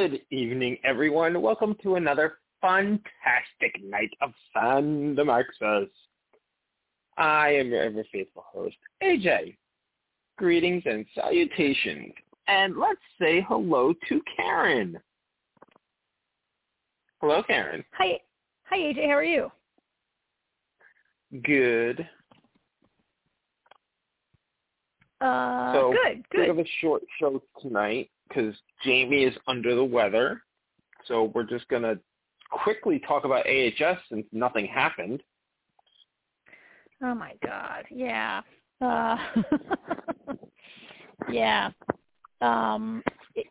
Good evening, everyone. Welcome to another fantastic night of Access. I am your ever faithful host, AJ. Greetings and salutations. And let's say hello to Karen. Hello, Karen. Hi. Hi, AJ. How are you? Good. Uh, so, good, good. Bit of a short show tonight because Jamie is under the weather. So we're just going to quickly talk about AHS since nothing happened. Oh my God! Yeah, uh, yeah. Um, it,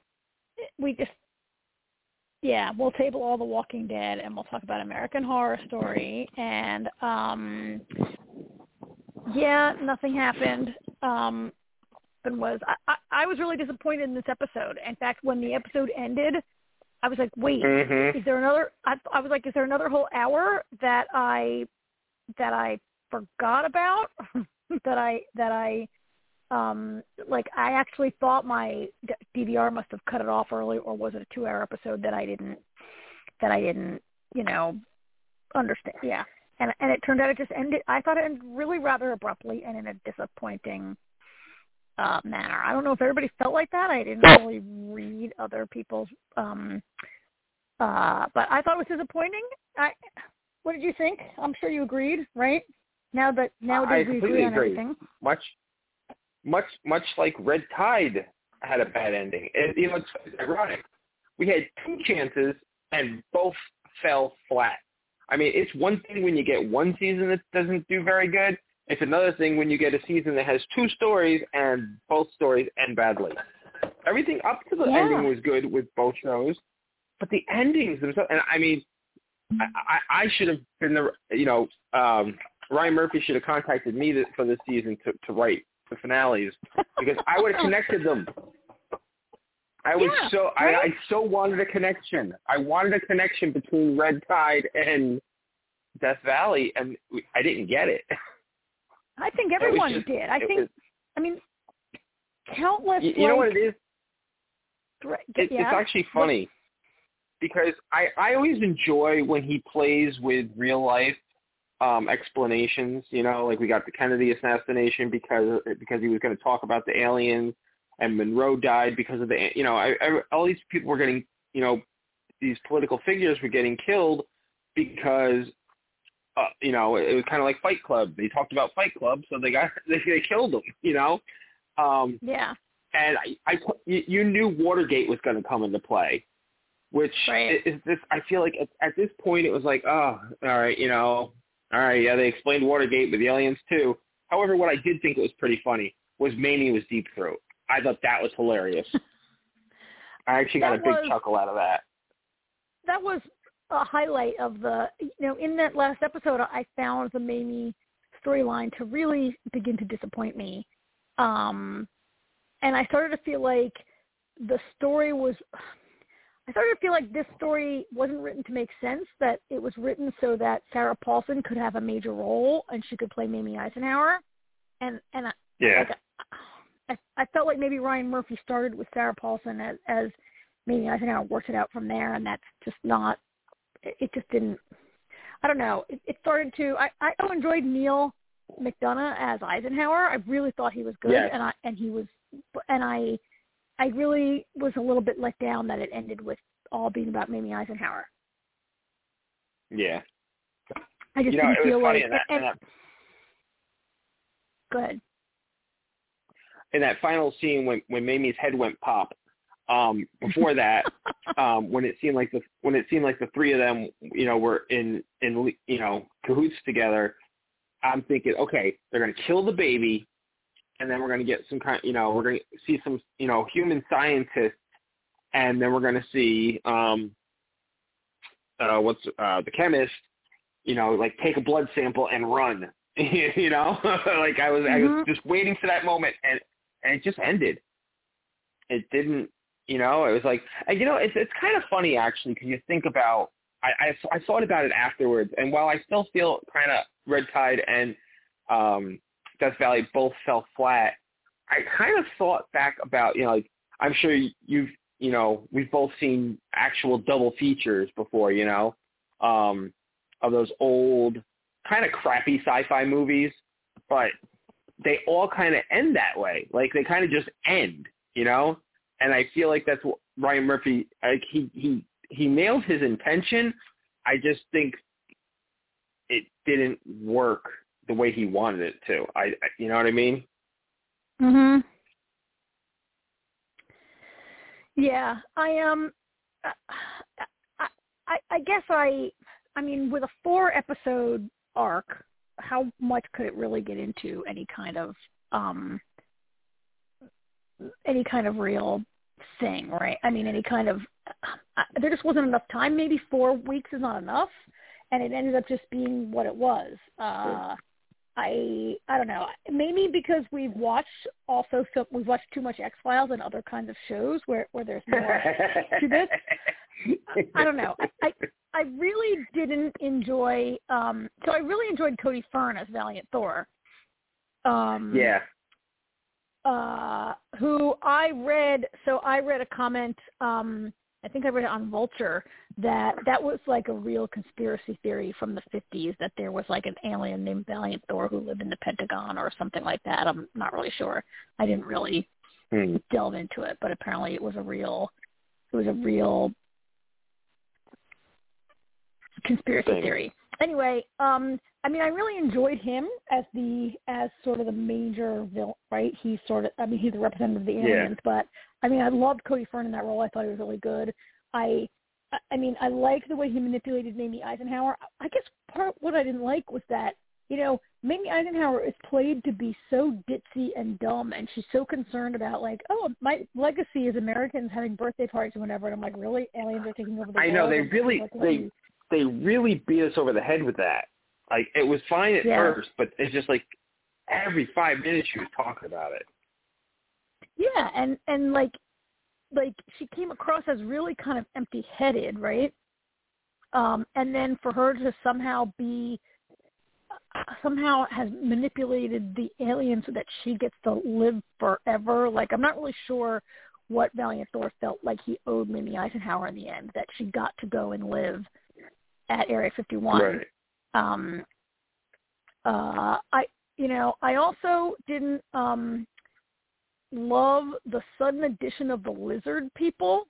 it, we just, yeah, we'll table all the Walking Dead and we'll talk about American Horror Story and, um, yeah, nothing happened. Um, and was I, I, I was really disappointed in this episode. In fact, when the episode ended, I was like, wait, mm-hmm. is there another? I, I was like, is there another whole hour that I that I forgot about that I that I um like I actually thought my DVR must have cut it off early, or was it a two-hour episode that I didn't that I didn't you know understand? Yeah, and and it turned out it just ended. I thought it ended really rather abruptly and in a disappointing uh, manner. I don't know if everybody felt like that. I didn't really read other people's, um, uh, but I thought it was disappointing. I, what did you think? I'm sure you agreed, right? Now that nowadays I we agree on everything. Much, much, much like Red Tide had a bad ending. It, you know, it's, it's ironic. We had two chances and both fell flat. I mean, it's one thing when you get one season that doesn't do very good, it's another thing when you get a season that has two stories and both stories end badly. Everything up to the yeah. ending was good with both shows, but the endings themselves, and I mean, I, I, I should have been the, you know, um, Ryan Murphy should have contacted me to, for this season to, to write the finales because I would have connected them. I was yeah, so right? I, I so wanted a connection. I wanted a connection between Red Tide and Death Valley, and I didn't get it. I think everyone just, did. I think. Was, I mean, countless. You, you know what it is? It, yeah. It's actually funny what? because I I always enjoy when he plays with real life um explanations. You know, like we got the Kennedy assassination because because he was going to talk about the aliens, and Monroe died because of the you know I, I, all these people were getting you know these political figures were getting killed because uh, you know, it was kind of like Fight Club. They talked about Fight Club, so they got they, they killed him. You know. Um, yeah. And I, I, you knew Watergate was going to come into play, which right. is this. I feel like at, at this point it was like, oh, all right, you know, all right, yeah, they explained Watergate with the aliens too. However, what I did think was pretty funny was Mamie was Deep Throat. I thought that was hilarious. I actually got a big was, chuckle out of that. That was a highlight of the you know in that last episode I found the Mamie storyline to really begin to disappoint me. Um and I started to feel like the story was I started to feel like this story wasn't written to make sense, that it was written so that Sarah Paulson could have a major role and she could play Mamie Eisenhower. And and I, yeah. like, I I felt like maybe Ryan Murphy started with Sarah Paulson as as Mamie Eisenhower worked it out from there and that's just not it just didn't. I don't know. It, it started to. I I enjoyed Neal McDonough as Eisenhower. I really thought he was good, yes. and I and he was, and I I really was a little bit let down that it ended with all being about Mamie Eisenhower. Yeah. I just you know, didn't it feel was funny like. in that, and, in that, go ahead. In that final scene when when Mamie's head went pop, um, before that, um, when it seemed like the when it seemed like the three of them, you know, were in in you know cahoots together, I'm thinking, okay, they're gonna kill the baby, and then we're gonna get some kind, you know, we're gonna see some, you know, human scientists, and then we're gonna see, um, uh, what's uh, the chemist, you know, like take a blood sample and run, you know, like I was, mm-hmm. I was just waiting for that moment, and and it just ended. It didn't you know, it was like, you know, it's it's kind of funny actually because you think about. I, I I thought about it afterwards, and while I still feel kind of Red Tide and um, Death Valley both fell flat, I kind of thought back about you know, like I'm sure you've you know, we've both seen actual double features before, you know, um, of those old kind of crappy sci-fi movies, but they all kind of end that way. Like they kind of just end, you know? And I feel like that's what Ryan Murphy, like he, he, he nailed his intention. I just think it didn't work the way he wanted it to. I, I you know what I mean? Mhm. Yeah, I um, I, I I guess I, I mean, with a four episode arc, how much could it really get into any kind of um, any kind of real thing, right? I mean, any kind of uh, there just wasn't enough time. Maybe four weeks is not enough, and it ended up just being what it was. Uh, I I don't know. Maybe because we've watched also so we've watched too much X Files and other kinds of shows where where there's more to this. I don't know. I, I I really didn't enjoy. um So I really enjoyed Cody Fern as Valiant Thor. Um Yeah. Uh, who I read? So I read a comment. um I think I read it on Vulture that that was like a real conspiracy theory from the 50s that there was like an alien named Valiant Thor who lived in the Pentagon or something like that. I'm not really sure. I didn't really Hmm. delve into it, but apparently it was a real it was a real conspiracy theory. Anyway, um I mean I really enjoyed him as the as sort of the major villain, right? He's sort of I mean he's the representative of the Yeah. aliens, but I mean I loved Cody Fern in that role. I thought he was really good. I I- mean I like the way he manipulated Mamie Eisenhower. I guess part what I didn't like was that you know, Mamie Eisenhower is played to be so ditzy and dumb, and she's so concerned about like, oh, my legacy is Americans having birthday parties or whatever. And I'm like, really, aliens are taking over the I know they really like, they they really beat us over the head with that. Like it was fine at Yeah. first, but it's just like every five minutes she was talking about it. Yeah, and and like like she came across as really kind of empty-headed, right? Um and then for her to somehow be somehow has manipulated the alien so that she gets to live forever. Like I'm not really sure what Valiant Thor felt like he owed Mimi Eisenhower in the end that she got to go and live at Area 51 Right. Um uh i you know i also didn't um love the sudden addition of the lizard people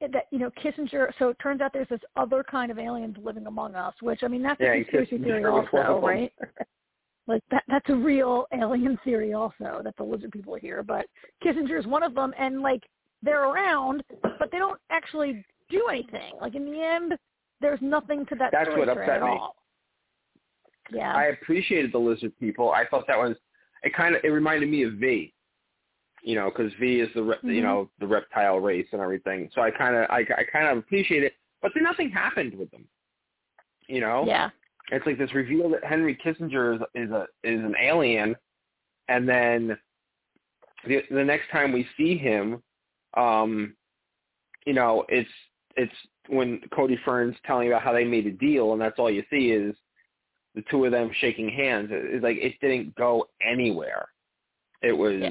that you know kissinger so it turns out there's this other kind of aliens living among us which i mean that's Yeah, a conspiracy theory Kissinger was one of also right? like that that's a real alien theory also that the lizard people are here but kissinger is one of them and like they're around but they don't actually do anything. Like in the end there's nothing to that That's story what upset at me. all yeah I appreciated the lizard people. I thought that was it. Kind of it reminded me of V. You know, because V is the re- you Mhm. know the reptile race and everything. So I kind of I, I kind of appreciate it, but then nothing happened with them. You know, yeah it's like this reveal that Henry Kissinger is is a is an alien, and then the the next time we see him, um, you know, it's it's when Cody Fern's telling about how they made a deal, and that's all you see is the two of them shaking hands. It- It's like it didn't go anywhere. It was Yeah.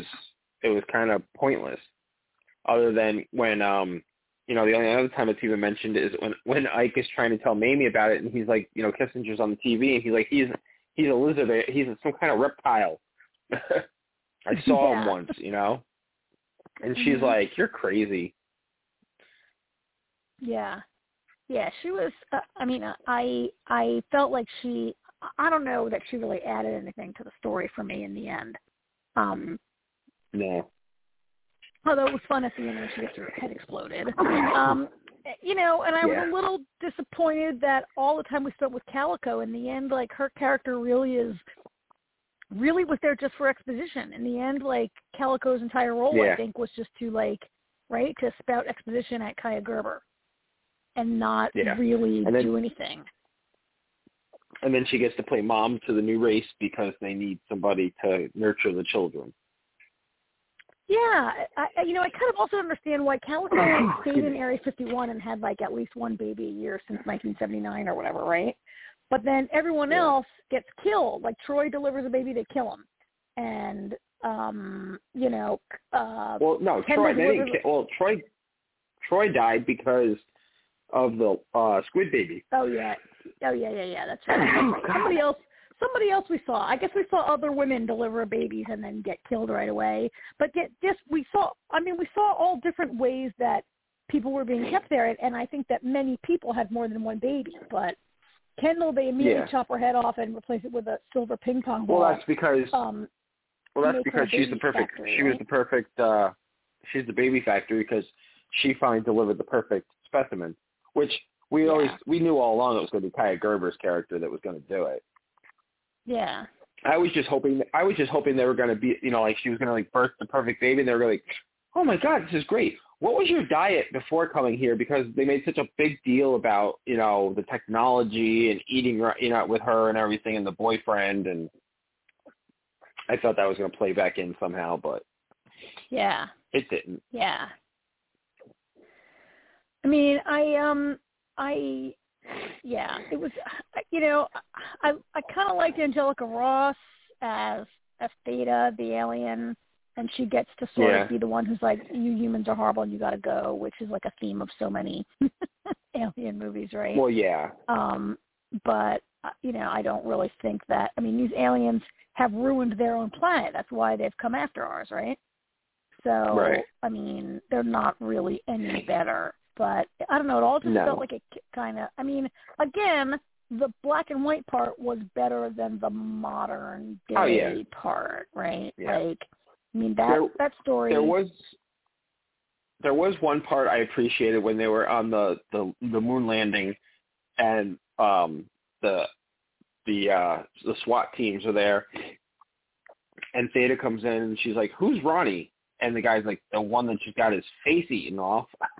it was kind of pointless, other than when um you know the only other time it's even mentioned is when when Ike is trying to tell Mamie about it, and he's like you know Kissinger's on the TV, and he's like he's he's a lizard, he's some kind of reptile. I saw him once, you know, and she's Mhm. like you're crazy. Yeah, yeah. She was. Uh, I mean, I I felt like she. I don't know that she really added anything to the story for me in the end. Um, No. although it was fun at the end when she gets her head exploded. Um, you know, and I was a little disappointed that all the time we spent with Calico in the end, like her character really is really was there just for exposition. In the end, like Calico's entire role, Yeah. I think, was just to like right to spout exposition at Kaia Gerber and not Yeah. really then- do anything. And then she gets to play mom to the new race because they need somebody to nurture the children. Yeah, I, you know, I kind of also understand why Calico stayed in. Area 51 and had like at least one baby a year since 1979 or whatever, right? But then everyone Yeah. else gets killed. Like Troy delivers a baby, they kill him, and um, you know, uh, Well, no, Troy. They didn't. Well, Troy. Troy died because of the uh squid baby. Oh yeah, oh yeah, yeah, yeah. That's right. Oh, Somebody else, somebody else we saw. I guess we saw other women deliver babies and then get killed right away. But get just we saw. I mean, we saw all different ways that people were being kept there, and and I think that many people had more than one baby. But Kendall, they immediately Yeah. chop her head off and replace it with a silver ping pong ball. Well, that's because um, well, that's because she's the perfect. factory, she was the perfect. uh She's the baby factory because she finally delivered the perfect specimen, which we Yeah. always we knew all along it was going to be Kaia Gerber's character that was going to do it. yeah, I was just hoping. I was just hoping they were going to be, you know, like she was going to like birth the perfect baby, and they were going to like, oh my god, this is great. What was your diet before coming here? Because they made such a big deal about, you know, the technology and eating, you know, with her and everything, and the boyfriend, and I thought that was going to play back in somehow, but yeah. it didn't. Yeah. I mean, I um I yeah, it was you know, I I kind of liked Angelica Ross as as Theta, the alien, and she gets to sort Yeah. of be the one who's like, you humans are horrible and you got to go, which is like a theme of so many alien movies, right? Well, yeah, Um, but uh, you know, I don't really think that. I mean, these aliens have ruined their own planet. That's why they've come after ours, right? So, Right. I mean, they're not really any better. But I don't know. It all just No. felt like a kind of. I mean, again, the black and white part was better than the modern day Oh, yeah. part, right? Yeah. Like, I mean that There- that story. there was there was one part I appreciated when they were on the the, the moon landing, and um the the uh the SWAT teams are there, and Theta comes in and she's like, "Who's Ronnie?" And the guy's like, "The one that just got his face eaten off."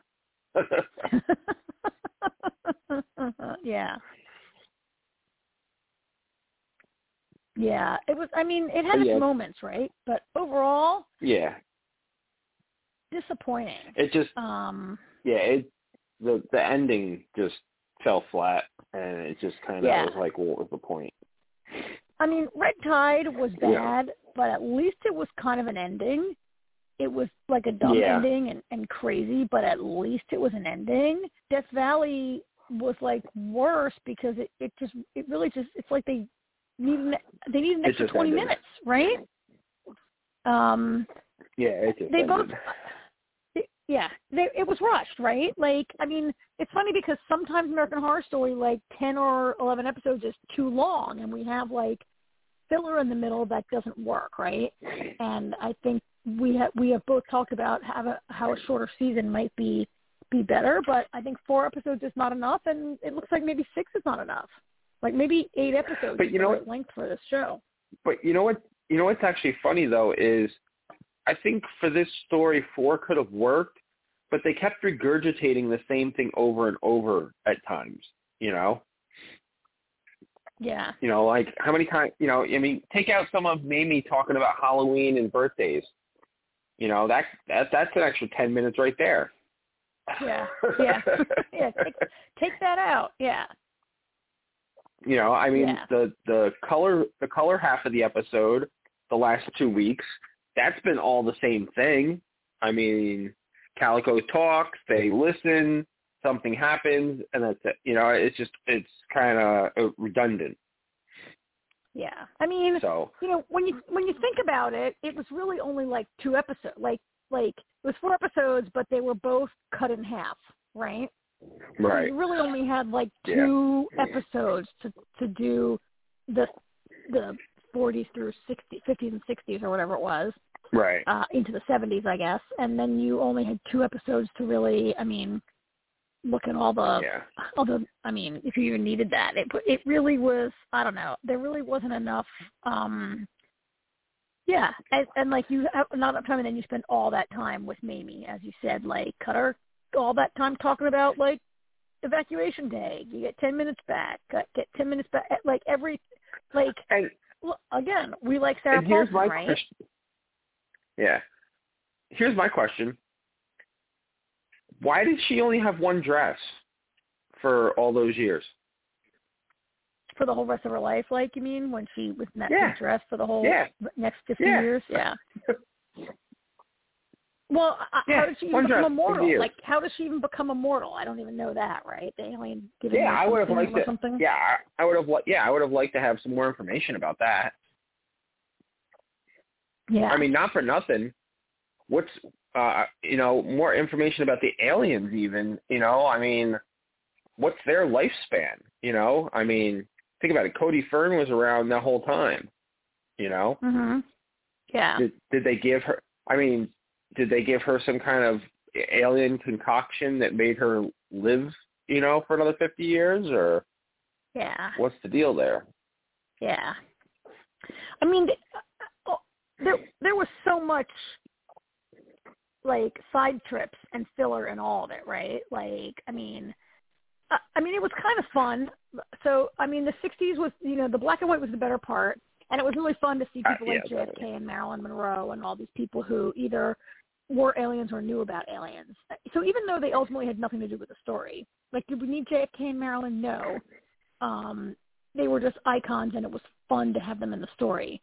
yeah. Yeah, it was. I mean, it had But its yeah. moments, right? But overall, yeah, disappointing. it just Um, yeah it the the ending just fell flat, and it just kind of Yeah. was like, what was the point? I mean, Red Tide was Yeah. bad, but at least it was kind of an ending. It was like a dumb Yeah. ending and, and crazy, but at least it was an ending. Death Valley was like worse because it, it just it really just it's like they need an, they need an It extra twenty ended. minutes, right? Um, Yeah, it just they both ended. it- yeah they it was rushed right like i mean it's funny because sometimes american horror story like 10 or 11 episodes is too long and we have like filler in the middle that doesn't work right and i think we have we have both talked about how a, how a shorter season might be be better but i think four episodes is not enough and it looks like maybe six is not enough like maybe eight episodes But is you know right length for this show But you know what? You know what's actually funny though is, I think for this story, four could have worked, but they kept regurgitating the same thing over and over at times. You know, yeah you know, like how many times? You know, I mean, take out some of Mamie talking about Halloween and birthdays. You know, that that that's an extra ten minutes right there. yeah yeah yeah take, take that out yeah you know, I mean Yeah. the the color the color half of the episode, the last two weeks, that's been all the same thing. I mean, Calico talks, they listen, something happens, and that's it. You know, it's just it's kind of redundant. Yeah. I mean, So you know, when you when you think about it, it was really only like two episodes. Like like it was four episodes, but they were both cut in half, right? Right. So you really only had like Yeah. two episodes to to do the the 40s through 60, 50s and 60s or whatever it was, right, uh, into the 70s, I guess. And then you only had two episodes to really, I mean, look at all the yeah, although I mean, if you even needed that, it it really was. I don't know. There really wasn't enough. um Yeah, and, and like you have not enough time, and then you spend all that time with Mamie, as you said, like cut her all that time talking about like evacuation day. You get ten minutes back. Got, get ten minutes back. Like every, like and well, again, we like Sarah and here's Paulson, my right? question. Yeah, here's my question. Why did she only have one dress for all those years? For the whole rest of her life, like you mean, when she was in that Yeah. dress for the whole Yeah. next fifty Yeah. years? Yeah. Well, uh, Yeah, how did she even one become immortal? Like, how does she even become immortal? I don't even know that, right? The alien giving Yeah, I would have liked it. something. Yeah, I, I would have. Yeah, I would have liked to have some more information about that. Yeah. I mean, not for nothing. What's uh, you know, more information about the aliens? Even you know, I mean, what's their lifespan? You know, I mean, think about it. Cody Fern was around the whole time. You know, Mhm. Yeah. did did they give her? I mean, did they give her some kind of alien concoction that made her live? You know, for another fifty years, or Yeah. what's the deal there? Yeah. I mean, th- uh, uh, there there was so much like side trips and filler and all of it, right? Like, I mean, uh, I mean, it was kind of fun. So, I mean, the '60s was, you know, the black and white was the better part, and it was really fun to see Uh, people like JFK and Marilyn Monroe and all these people who either were aliens or knew about aliens. So even though they ultimately had nothing to do with the story, like, did we need JFK and Marilyn? No. Um, they were just icons, and it was fun to have them in the story.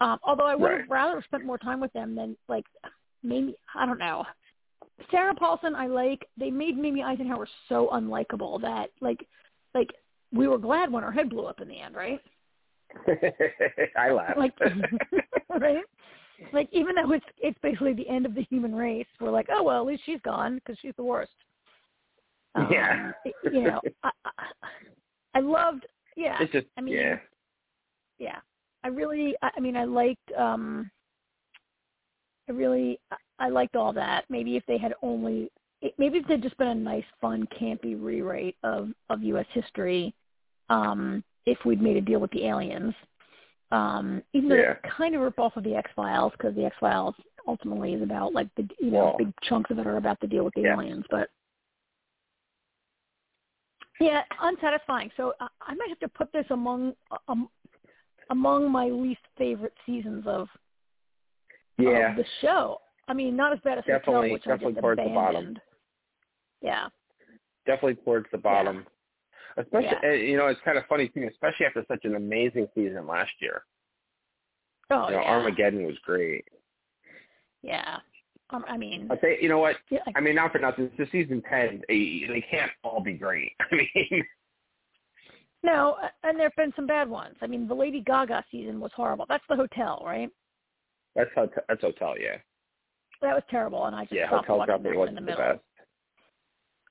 Um, although I would have Right. rather spent more time with them than like maybe I don't know. Sarah Paulson, I like. They made Mimi Eisenhower so unlikable that like like we were glad when her head blew up in the end, right? I laughed. Like right? Like even though it's it's basically the end of the human race, we're like, oh well, at least she's gone because she's the worst. Um, Yeah. you know, I, I, I loved. Yeah, it's just I mean, yeah. yeah i really i I mean i liked um i really I- liked all that maybe if they had only maybe if they'd just been a nice fun campy rewrite of of us history um if we'd made a deal with the aliens um even though Yeah. it's kind of rip off of the x files because the x files ultimately is about like the you know Well, big chunks of it are about the deal with the yeah. aliens but yeah, unsatisfying. So I, I might have to put this among um, among my least favorite seasons of, Yeah. of the show. I mean, not as bad as Definitely- Hotel, which I definitely just towards the bottom. Yeah, Definitely towards the bottom. Especially, Yeah. uh, you know, it's kind of funny too, especially after such an amazing season last year. oh you know, yeah, Armageddon was great. yeah. Um, I mean, I say, you know what? yeah, I mean, not for nothing. It's the season ten. They, they can't all be great. I mean, no, and there have been some bad ones. I mean, the Lady Gaga season was horrible. That's the hotel, right? That's how that's hotel. Yeah. That was terrible, and I just Yeah. stopped Hotel watching that in wasn't the the best.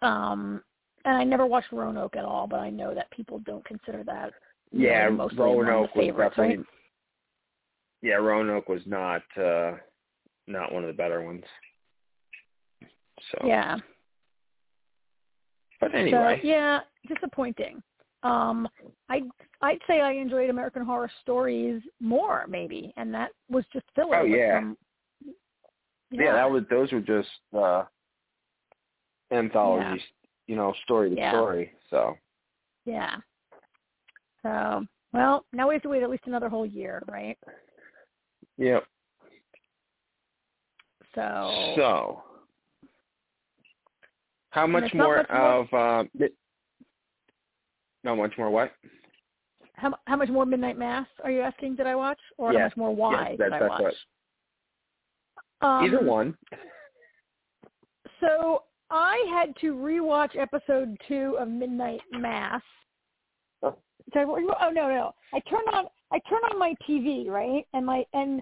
Um, and I never watched Roanoke at all, but I know that people don't consider that. you know, Yeah, mostly one of the Roanoke was definitely. right? Yeah, Roanoke was not uh not one of the better ones. So. Yeah. But anyway. So yeah, disappointing. Um, I I'd say I enjoyed American Horror Stories more maybe, and that was just filler. Oh, yeah. some- yeah. that was those were just uh anthologies, you know, story to Yeah. story. So yeah. So well, now we have to wait at least another whole year, right? yep. So, So how much more much more- of uh not much more what? How how much more Midnight Mass are you asking? Did I watch, or Yes, how much more Why yes, did that- I watch? what- Um, Either one. So I had to rewatch episode two of Midnight Mass. Oh. Did I- Oh no no! I turn on I turn on my TV right, and my and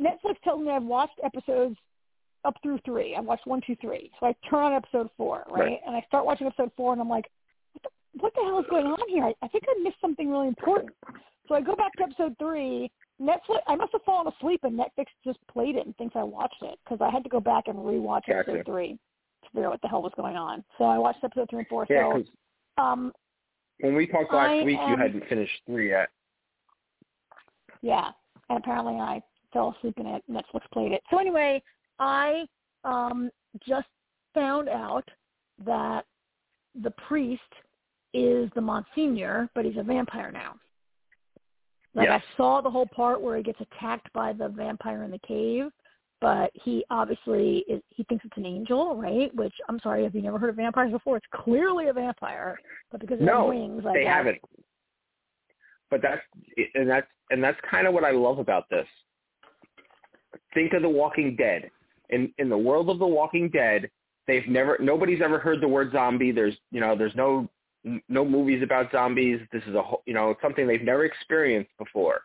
Netflix tells me I've watched episodes up through three. I've watched one, two, three. So I turn on episode four right, Right. and I start watching episode four, and I'm like, what the, hell is going on here? I, I think I missed something really important. So I go back to episode three. Netflix. I must have fallen asleep, and Netflix just played it and thinks I watched it because I had to go back and rewatch Gotcha. episode three to figure out what the hell was going on. So I watched episode three and four. Yeah, so um, when we talked last I week, you hadn't finished three yet. yeah, and apparently I fell asleep and it Netflix played it. So anyway, I um just found out that the priest is the Monsignor, but he's a vampire now. Like Yes. I saw the whole part where he gets attacked by the vampire in the cave, but he obviously is he thinks it's an angel, right? Which I'm sorry, have you never heard of vampires before? It's clearly a vampire, but because it No, wings, I they guess. haven't. But that's and that's and that's kind of what I love about this. Think of The Walking Dead. in in the world of The Walking Dead, they've never nobody's ever heard the word zombie. There's you know there's no no movies about zombies. This is a you know something they've never experienced before.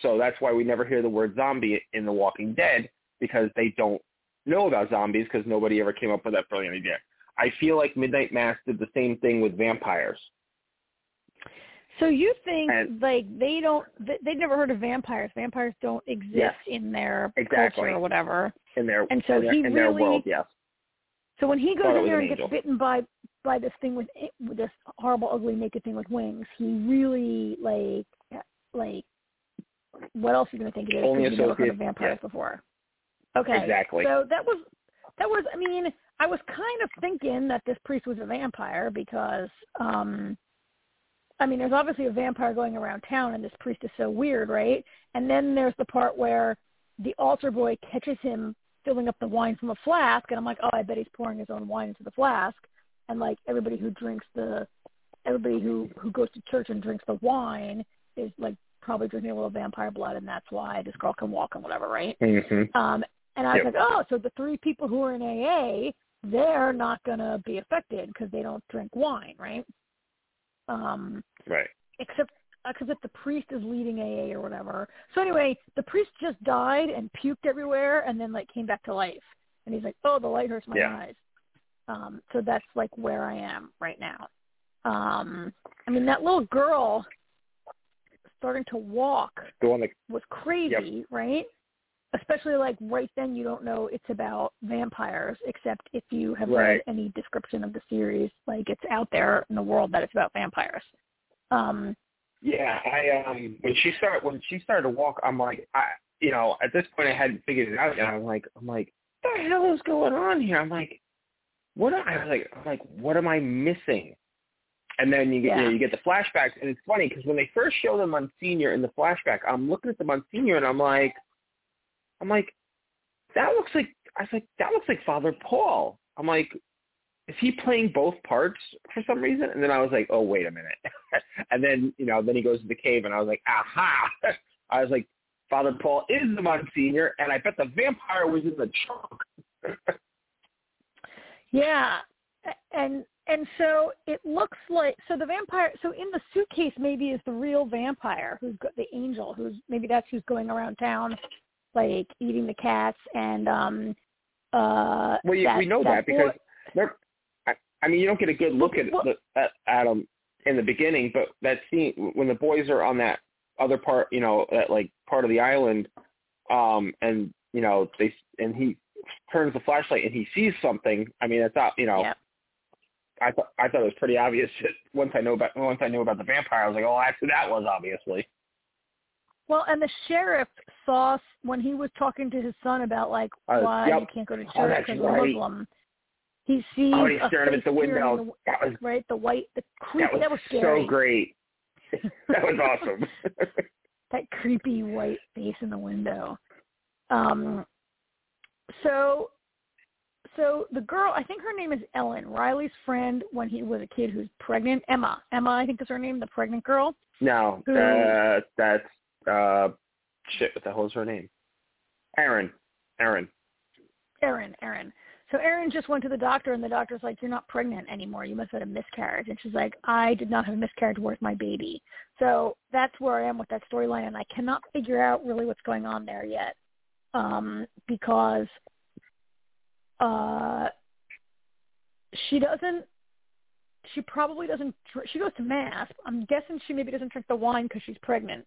So that's why we never hear the word zombie in The Walking Dead because they don't know about zombies because nobody ever came up with that brilliant idea. I feel like Midnight Mass did the same thing with vampires. So you think And- like they don't they, they've never heard of vampires. Vampires don't exist Yes. in their Exactly. culture or whatever. in their And so in their, he in their really- world, yes. So when he goes Thought in there an and gets bitten by by this thing with this horrible, ugly, naked thing with wings, he really like like what else are you gonna think it is? Only Because you never heard of vampires yeah. before. Okay. Exactly. So that was that was. I mean, I was kind of thinking that this priest was a vampire because, um I mean, there's obviously a vampire going around town, and this priest is so weird, right? And then there's the part where the altar boy catches him filling up the wine from a flask, and I'm like, oh, I bet he's pouring his own wine into the flask. And like everybody who drinks the, everybody who who goes to church and drinks the wine is like probably drinking a little vampire blood, and that's why this girl can walk and whatever, right? Mm-hmm. Um, and I was Yep. like, oh, so the three people who are in AA, they're not going to be affected because they don't drink wine, right? Um, Right. except except if the priest is leading AA or whatever. So anyway, the priest just died and puked everywhere and then like came back to life. And he's like, oh, the light hurts my Yeah. eyes. Um, so that's like where I am right now. Um, I mean, that little girl starting to walk The one that was crazy, right? Especially like right then you don't know it's about vampires, except if you have read any description of the series, like it's out there in the world that it's about vampires. Um, Yeah, I um when she started when she started to walk, I'm like, I you know at this point I hadn't figured it out yet. I'm like, I'm like, what the hell is going on here? I'm like, what? Am, I was like, I'm like, what am I missing? And then you get you, know, you get the flashbacks, and it's funny because when they first show the Monsignor in the flashback, I'm looking at the Monsignor and I'm like, I'm like, that looks like I was like that looks like Father Paul. I'm like, is he playing both parts for some reason? And then I was like, oh wait a minute. and then you know then he goes to the cave, and I was like, aha. I was like, Father Paul is the Monsignor, and I bet the vampire was in the trunk. yeah, and and so it looks like so the vampire. So in the suitcase maybe is the real vampire who's got the angel who's maybe that's who's going around town like eating the cats and um uh Well, you, that, we know that, boy- because they're, I, I mean, you don't get a good look at Well- the, at, him in the beginning, but that scene when the boys are on that other part, you know, that like part of the island, um, and you know they and he turns the flashlight and he sees something. I mean, it's not, you know. Yep. I thought I thought it was pretty obvious that once I know about once I knew about the vampire, I was like, oh, that's who that was, obviously. Well, and the sheriff saw when he was talking to his son about like Uh, why yep. you can't go to Oh, church that's because right. Muslim. He sees Oh, he's a staring at the window. That was the, right, the white, the creep. that was, that was scary. so great. that was awesome. that creepy white face in the window. Um, so, so the girl, I think her name is Ellen, Riley's friend when he was a kid who's pregnant. Emma, Emma, I think is her name, the pregnant girl. no, Who- uh, that's uh, shit. What the hell is her name? Erin. Aaron. Erin, Erin. So Erin just went to the doctor, and the doctor's like, "You're not pregnant anymore. You must have had a miscarriage." And she's like, "I did not have a miscarriage. Where's my baby?" So that's where I am with that storyline, and I cannot figure out really what's going on there yet, um, because uh, she doesn't. She probably doesn't. She goes to mass. I'm guessing she maybe doesn't drink the wine because she's pregnant.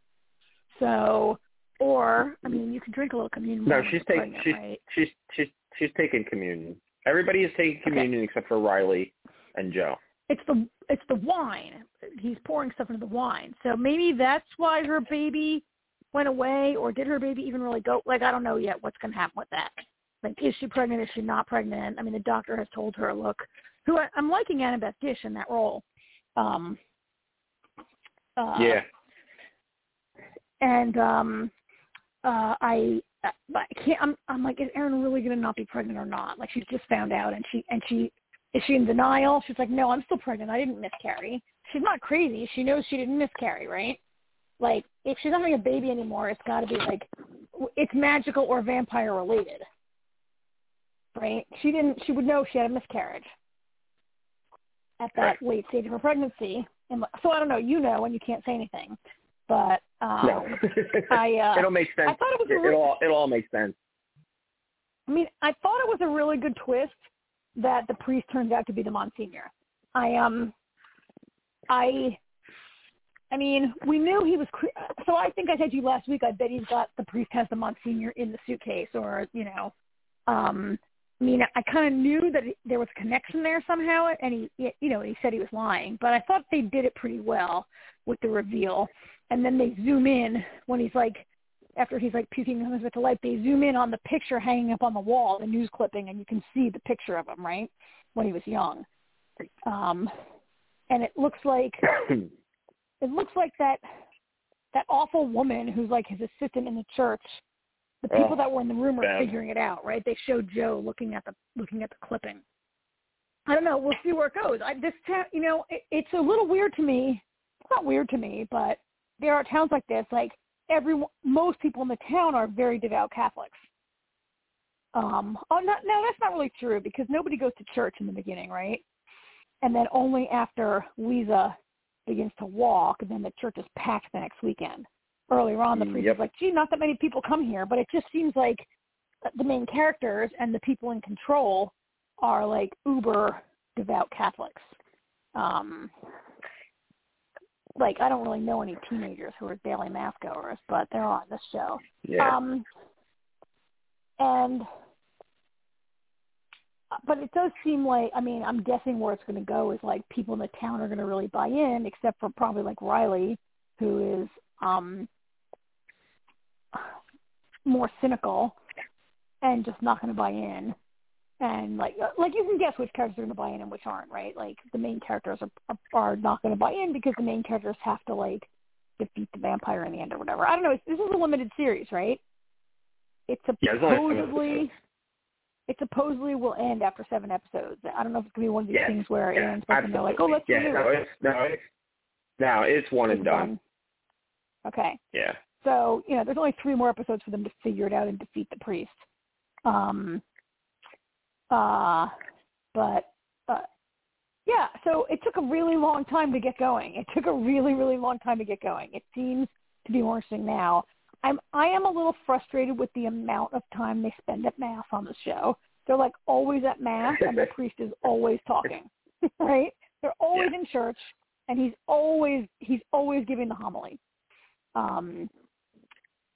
So, or I mean, you can drink a little communion. No, she's taking pregnant, she's right? she's she's she's taking communion. Everybody is taking communion except for Riley and Joe. it's the it's the wine. He's pouring stuff into the wine. So maybe that's why her baby went away, or did her baby even really go? Like I don't know yet what's going to happen with that. Like is she pregnant? Is she not pregnant? I mean, the doctor has told her, look, who I, I'm liking Annabeth Gish in that role. Um, uh, yeah. and um uh I I can't I'm I'm like is Erin really going to not be pregnant or not? Like she's just found out and she and she is she in denial? She's like, "No, I'm still pregnant. I didn't miscarry." She's not crazy. She knows she didn't miscarry, right? Like if she's not having a baby anymore, it's got to be like it's magical or vampire related. right? She didn't. She would know she had a miscarriage at that late stage of her pregnancy. And so I don't know. You know, and you can't say anything. But um, no. I uh, it'll make sense. I thought it was. a It, re- will all it'll all make sense. I mean, I thought it was a really good twist that the priest turns out to be the Monsignor. I um, I, I mean, we knew he was. cre- So I think I said to you last week. I bet he's got the priest has the Monsignor in the suitcase, or you know, um, I mean, I kind of knew that it- there was a connection there somehow, and he, you know, he said he was lying, but I thought they did it pretty well with the reveal. And then they zoom in when he's like, after he's like puking comes back to life, they zoom in on the picture hanging up on the wall, the news clipping, and you can see the picture of him, right, when he was young. Um, and it looks like it looks like that that awful woman who's like his assistant in the church. The people Oh, that were in the room are bad. figuring it out, right? They showed Joe looking at the looking at the clipping. I don't know. We'll see where it goes. I, this town, you know, it, it's a little weird to me. It's not weird to me, but there are towns like this. Like everyone, most people in the town are very devout Catholics. Um, oh, no, no, that's not really true because nobody goes to church in the beginning, right? And then only after Lisa begins to walk, and then the church is packed the next weekend. Earlier on, the priest Yep. like, "Gee, not that many people come here," but it just seems like the main characters and the people in control are like uber devout Catholics. Um, like I don't really know any teenagers who are daily mass goers, but they're on this show. yeah. Um, and but it does seem like I mean I'm guessing where it's going to go is like people in the town are going to really buy in, except for probably like Riley, who is um more cynical and just not going to buy in. And like like you can guess which characters are going to buy in and which aren't, right? Like the main characters are are, not going to buy in because the main characters have to like defeat the vampire in the end or whatever. I don't know. This is a limited series, right? It's Yeah, supposedly episodes. It supposedly will end after seven episodes. I don't know if it's gonna be one of these Yes, things where it yeah, ends, then they're like, oh, let's yeah, renew no, it. it's, no, it's, no, it's one and It's done. Okay, Yeah. so you know, there's only three more episodes for them to figure it out and defeat the priest. Um, uh, but uh, yeah, so it took a really long time to get going. It took a really, really long time to get going. It seems to be more interesting now. I'm I am a little frustrated with the amount of time they spend at mass on the show. They're like always at mass, and the priest is always talking, right? They're always in church, and he's always he's always giving the homily. Um,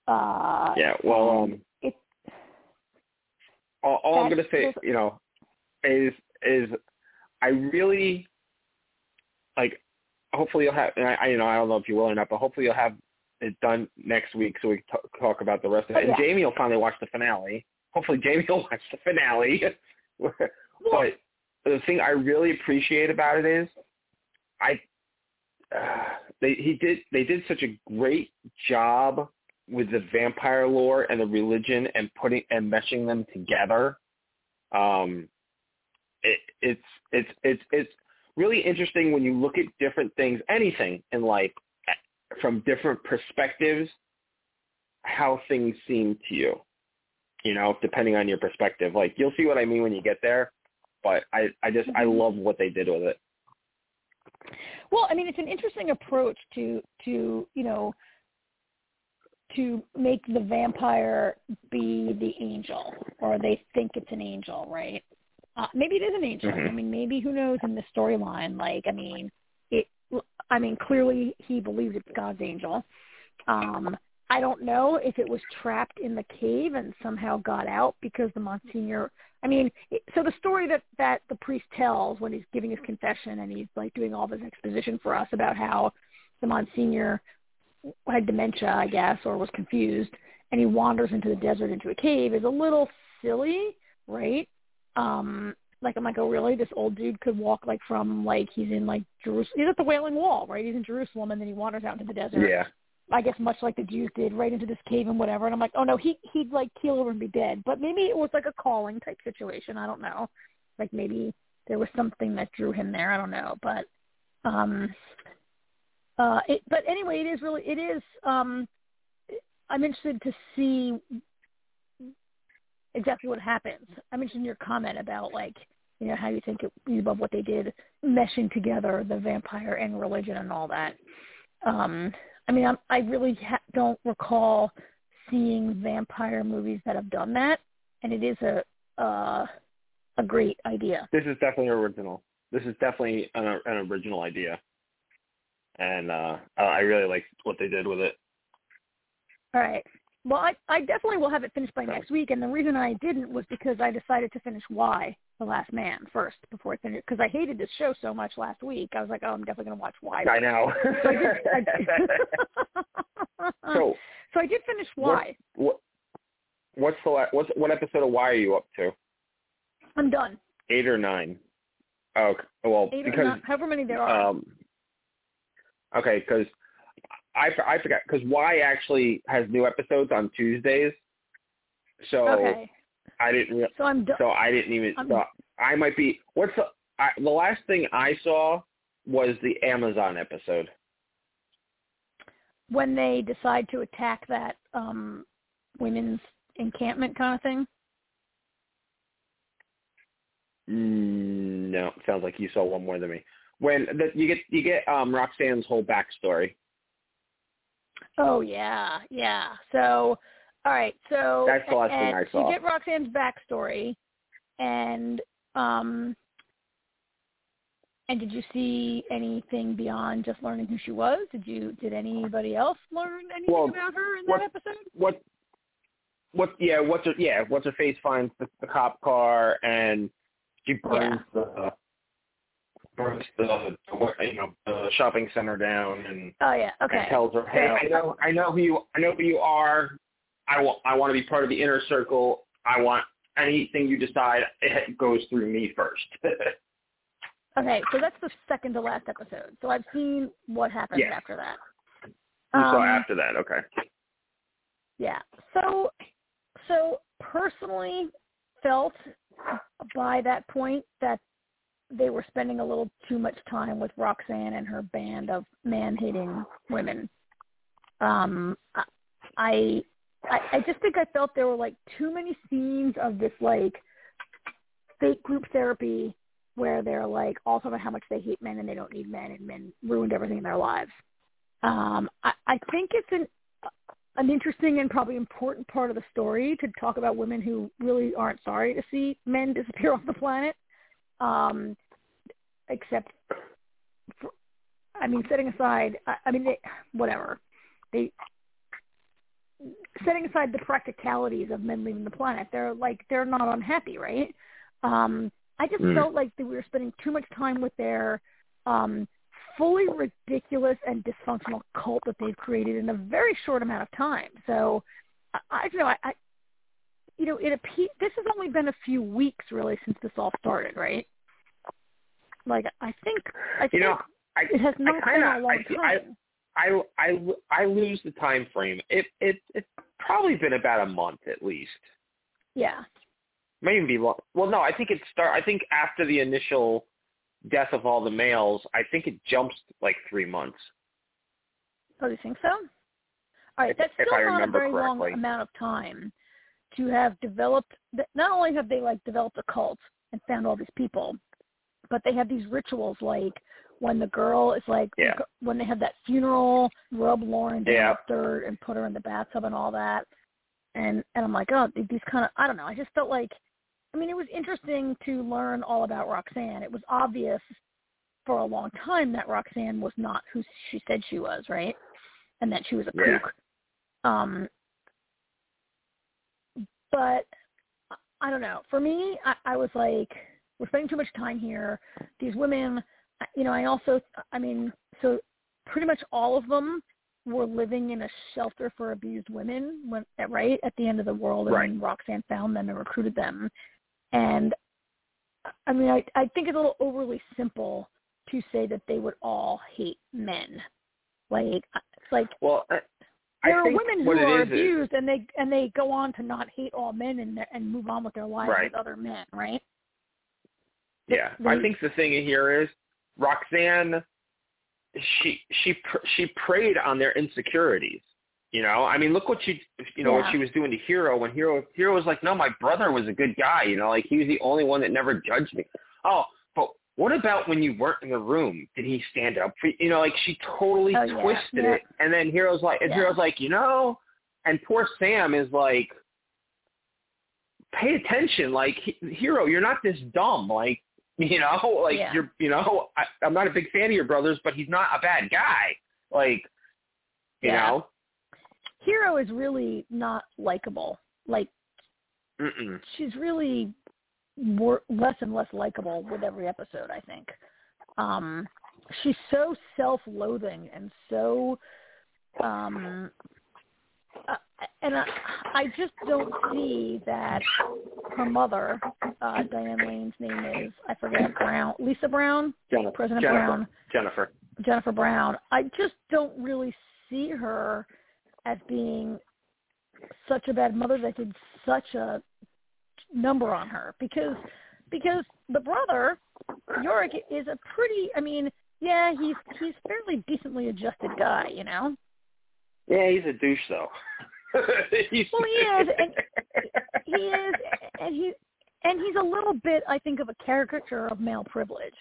uh, Yeah. Well, um, it all, all I'm gonna say, there's- you know, is is I really like. Hopefully, you'll have. I, you know, I don't know if you will or not, but hopefully, you'll have it done next week so we can t- talk about the rest of it. Oh, And yeah. Jamie will finally watch the finale. Hopefully, Jamie will watch the finale. but the thing I really appreciate about it is, I uh, they he did they did such a great job with the vampire lore and the religion and putting and meshing them together. Um, it, it's it's it's it's really interesting when you look at different things, anything in life, from different perspectives, how things seem to you. You know, depending on your perspective. Like you'll see what I mean when you get there. But I I just I Mhm. love what they did with it. Well, I mean, it's an interesting approach to to you know to make the vampire be the angel, or they think it's an angel, right? Uh, maybe it is an angel. Mhm. I mean, maybe who knows in the storyline? Like, I mean, it. I mean, clearly he believes it's God's angel. Um, I don't know if it was trapped in the cave and somehow got out because the Monsignor. I mean, so the story that that the priest tells when he's giving his confession and he's like doing all this exposition for us about how the Monsignor had dementia, I guess, or was confused, and he wanders into the desert into a cave is a little silly, right? Um, like I'm like, oh really? This old dude could walk like from like he's in like Jerusalem. He's at the Wailing Wall, right? He's in Jerusalem, and then he wanders out into the desert. Yeah. I guess much like the Jews did, right into this cave and whatever. And I'm like, oh no, he he'd like keel over and be dead. But maybe it was like a calling type situation. I don't know. Like maybe there was something that drew him there. I don't know. But um, uh, it, but anyway, it is really it is. Um, I'm interested to see exactly what happens. I mentioned your comment about like you know how you think it, you love what they did meshing together the vampire and religion and all that. Um, I mean, I'm, I really ha- don't recall seeing vampire movies that have done that, and it is a uh, a great idea. This is definitely original. This is definitely an, an original idea, and uh, I really like what they did with it. All right. Well, I, I definitely will have it finished by next week, and the reason I didn't was because I decided to finish Y The Last Man, first before I finished, because I hated this show so much last week. I was like, oh, I'm definitely going to watch Y. I know. so, I did, I, so, so I did finish Y. What, what, what's the la- what's what episode of Y are you up to? I'm done. Eight or nine? Oh, well, Eight because or nine, however many there are. Um, okay, because I I forgot because Y actually has new episodes on Tuesdays, so okay. I didn't. Re- so I'm done. so I didn't even. I'm- So I might be. What's the I, the last thing I saw was the Amazon episode. when they decide to attack that um women's encampment kind of thing. Mm, no, sounds like you saw one more than me. When the, you get you get um Roxanne's whole backstory. Oh yeah, yeah. So, all right. So That's the last thing I saw. you get Roxanne's backstory, and um, and did you see anything beyond just learning who she was? Did you did anybody else learn anything Well, about her in what- that episode? What what yeah, what's her yeah, what's her face finds the, the cop car and she burns the burns the, the you know the shopping center down and, Oh yeah. Okay. tells her, Hey, I know I know who you I know who you are. I want I want to be part of the inner circle. I want anything you decide it goes through me first. Okay, so that's the second to last episode. So I've seen what happens Yes. after that. you saw Um, after that, okay. Yeah. So so personally felt by that point that they were spending a little too much time with Roxanne and her band of man hating women. Um I I I just think I felt there were like too many scenes of this like fake group therapy where they're like all talking about how much they hate men and they don't need men and men ruined everything in their lives. Um, I, I think it's an an interesting and probably important part of the story to talk about women who really aren't sorry to see men disappear off the planet. Um, except, for, I mean, setting aside, I, I mean, they, whatever they setting aside the practicalities of men leaving the planet, they're like they're not unhappy, right? Um, I just Mm. felt like that we were spending too much time with their um, fully ridiculous and dysfunctional cult that they've created in a very short amount of time. So I, I you know I, I you know it appe- this has only been a few weeks really since this all started, right? Like I think I think You know, I it has not kinda- been a long I see- I- time. I I I lose the time frame. It it it's probably been about a month at least. yeah. May even be long. Well, no, I think it start. I think after the initial death of all the males, I think it jumps like three months. Oh, you think so? All right, If- that's still I not a remember very long amount of time to have developed. Not only have they like developed a cult and found all these people, but they have these rituals like when the girl is like Yeah. when they have that funeral, rub Lauren down Yeah. dirt and put her in the bathtub and all that. And and I'm like, oh, these kind of I don't know. I just felt like, I mean, it was interesting to learn all about Roxanne. It was obvious for a long time that Roxanne was not who she said she was, right? And that she was a Yeah. kook. Um, but I don't know. For me, I, I was like, we're spending too much time here. These women, you know, I also, I mean, so pretty much all of them were living in a shelter for abused women when right at the end of the world and Right. Roxanne found them and recruited them. And I mean I I think it's a little overly simple to say that they would all hate men. Like it's like Well, there are women who are is is- abused and they and they go on to not hate all men and and move on with their lives Right. with other men, right? Yeah, They- I think the thing here is Roxanne. She she she preyed on their insecurities. You know, I mean, look what she, you know, Yeah. what she was doing to Hero when Hero, Hero was like, no, my brother was a good guy. You know, like he was the only one that never judged me. Oh, what about when you weren't in the room? Did he stand up for you? You know, like she totally Oh, twisted yeah. it, and then Hero's like, and Yeah. Hero's like, you know, and poor Sam is like, pay attention, like he- Hero, you're not this dumb, like. You know, like Yeah. you're, you know, I, I'm not a big fan of your brothers, but he's not a bad guy. Like, you know, Hero is really not likable. Like Mm-mm. she's really more, less and less likable with every episode. I think um, she's so self-loathing and so, um, uh, and I, I just don't see that her mother, uh, Diane Lane's name is I forget Brown, Lisa Brown, Jennifer. President Jennifer. Brown. Jennifer. Jennifer Brown. I just don't really see her as being such a bad mother that did such a number on her because because the brother Yorick is a pretty I mean yeah he's he's fairly decently adjusted guy you know Yeah, he's a douche though. he's, Well, he is, and he is and he and he's a little bit I think of a caricature of male privilege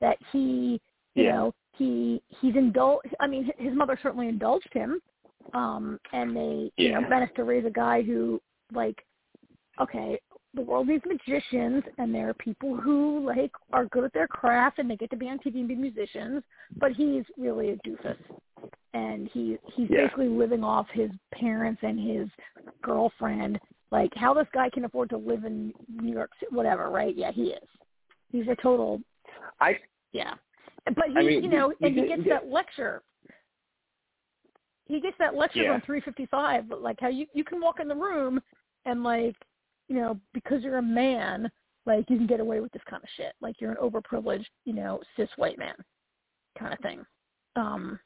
that he you Yeah. know he he's indul I mean his mother certainly indulged him um and they you know managed to raise a guy who like okay the world needs magicians and there are people who like are good at their craft and they get to be on TV and be musicians but he's really a doofus and he he's Yeah. basically living off his parents and his girlfriend like how this guy can afford to live in New York City whatever right yeah he is he's a total I yeah. But he, I mean, you know, he- and he he gets that lecture. He gets that lecture Yeah. on 355, but like how you you can walk in the room and like, you know, because you're a man, like you can get away with this kind of shit. Like you're an overprivileged, you know, cis white man kind of thing. Um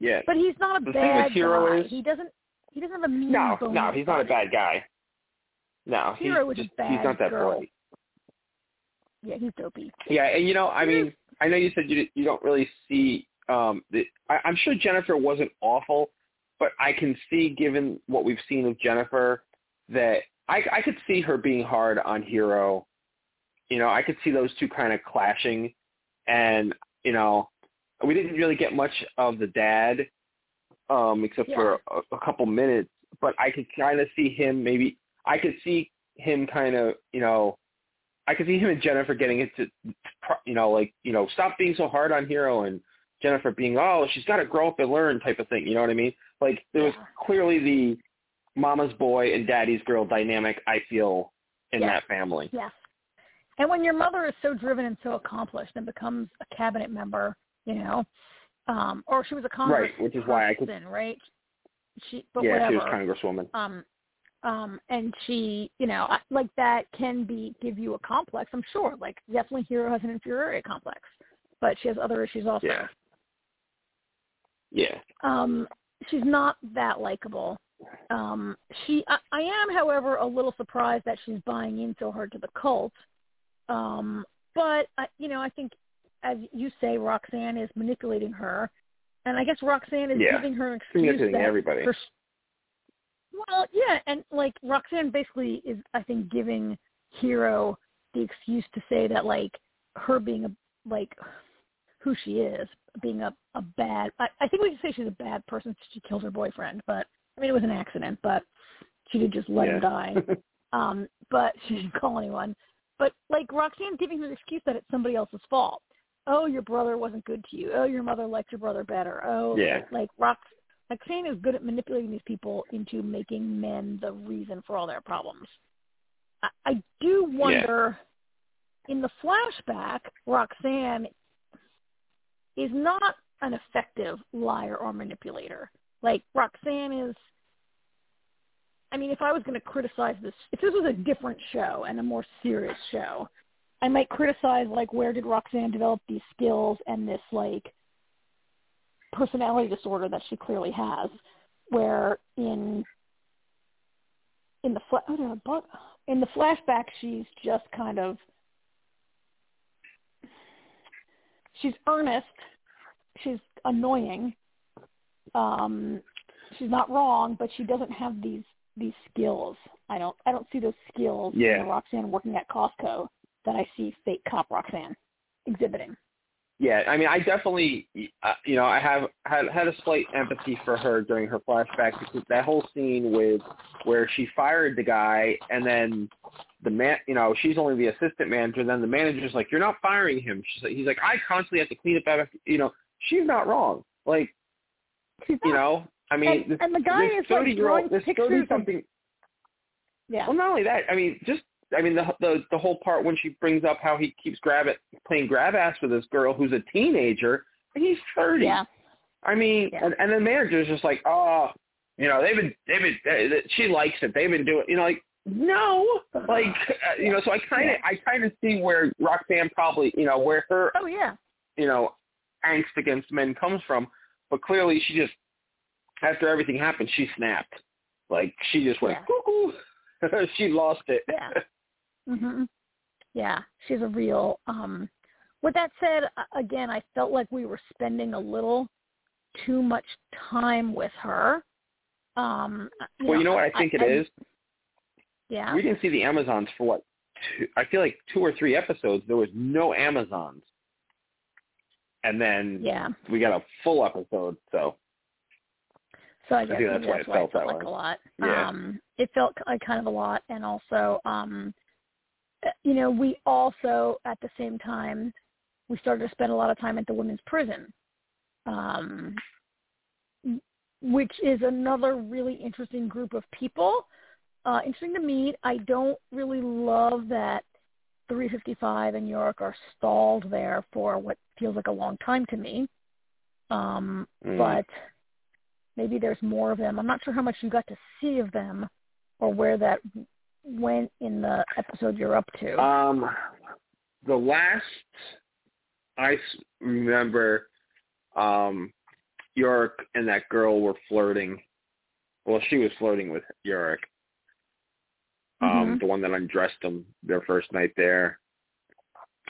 yeah. but he's not a The bad guy. is- He doesn't he doesn't have a mean No, bone no, he's not a bad guy. No, he's Hero is a just, bad he's not that girl. bright. Yeah, he's dopey. Yeah, and you know, I Here's- mean, I know you said you you don't really see. um the, I, I'm sure Jennifer wasn't awful, but I can see, given what we've seen of Jennifer, that I I could see her being hard on Hero. You know, I could see those two kind of clashing, and you know, we didn't really get much of the dad, um, except for a, a couple minutes. But I could kind of see him maybe. I could see him kind of, you know, I could see him and Jennifer getting into, you know, like, you know, stop being so hard on Hero and Jennifer being, oh, she's got to grow up and learn type of thing. You know what I mean? Like there was clearly the mama's boy and daddy's girl dynamic. I feel in Yeah. that family. Yes. And when your mother is so driven and so accomplished and becomes a cabinet member, you know, um, or she was a congresswoman, Right, which is why I could- right? She, but yeah, whatever. she was congresswoman. um, um, and she, you know, like that can be give you a complex. I'm sure. Like definitely, Hero has an inferiority complex, but she has other issues also. Yeah. Yeah. um she's not that likable um she I, I am however a little surprised that she's buying in so hard to the cult um but I, you know i think as you say roxanne is manipulating her and i guess roxanne is Yeah. giving her an excuse manipulating that everybody. well yeah and like roxanne basically is i think giving hero the excuse to say that like her being a like who she is, being a a bad. I, I think we can say she's a bad person. She killed her boyfriend, but I mean it was an accident. But she did just let him die. Um, but she didn't call anyone. But like Roxanne giving her the excuse that it's somebody else's fault. Oh, your brother wasn't good to you. Oh, your mother liked your brother better. Oh, Yeah. like Rox. Roxanne is good at manipulating these people into making men the reason for all their problems. I, I do wonder. In the flashback, Roxanne is not an effective liar or manipulator. Like Roxanne is I mean, if I was going to criticize this, if this was a different show and a more serious show, I might criticize like where did Roxanne develop these skills and this like personality disorder that she clearly has, where in in the fla- oh, no, in the flashback she's just kind of she's earnest, she's annoying, um, she's not wrong, but she doesn't have these these skills. I don't I don't see those skills Yeah. in Roxanne working at Costco that I see fake cop Roxanne exhibiting. Yeah, I mean, I definitely, uh, you know, I have had had a slight empathy for her during her flashback because that whole scene with where she fired the guy and then the man, you know, she's only the assistant manager. Then the manager's like, "You're not firing him." She's like, he's like, "I constantly have to clean up after," you know. She's not wrong. Like, She's you not- know, I mean, and, this, and the guy is like thirty year old, this thirty something. yeah. Well, not only that, I mean, just I mean the the the whole part when she brings up how he keeps grab it playing grab ass with this girl who's a teenager. He's thirty. Yeah. I mean, Yeah. and, and the manager's just like, oh, you know, they've been they've been uh, she likes it. They've been doing, you know, like no, like uh, you know. So I kind of Yeah. I kind of see where Roxanne probably, you know, where her Oh yeah. you know angst against men comes from, but clearly she just after everything happened, she snapped. Like she just went Yeah. cuckoo. she lost it. Yeah. hmm Yeah, she's a real. um With that said, again, I felt like we were spending a little too much time with her. Um, well, you know what I think it is. Yeah. We didn't see the Amazons for what? Two, I feel like two or three episodes. There was no Amazons, and then Yeah. we got a full episode. So So I guess think that's why that's it why it felt that like way. a lot. Yeah. Um, it felt like kind of a lot, and also, um, uh, you know, we also at the same time we started to spend a lot of time at the women's prison, um, which is another really interesting group of people. Uh, interesting to meet. I don't really love that 355 and Yorick are stalled there for what feels like a long time to me. Um, mm. but maybe there's more of them. I'm not sure how much you got to see of them or where that went in the episode you're up to. Um, the last I remember, um, Yorick and that girl were flirting. Well, she was flirting with Yorick. Um, Mhm. the one that undressed them their first night there.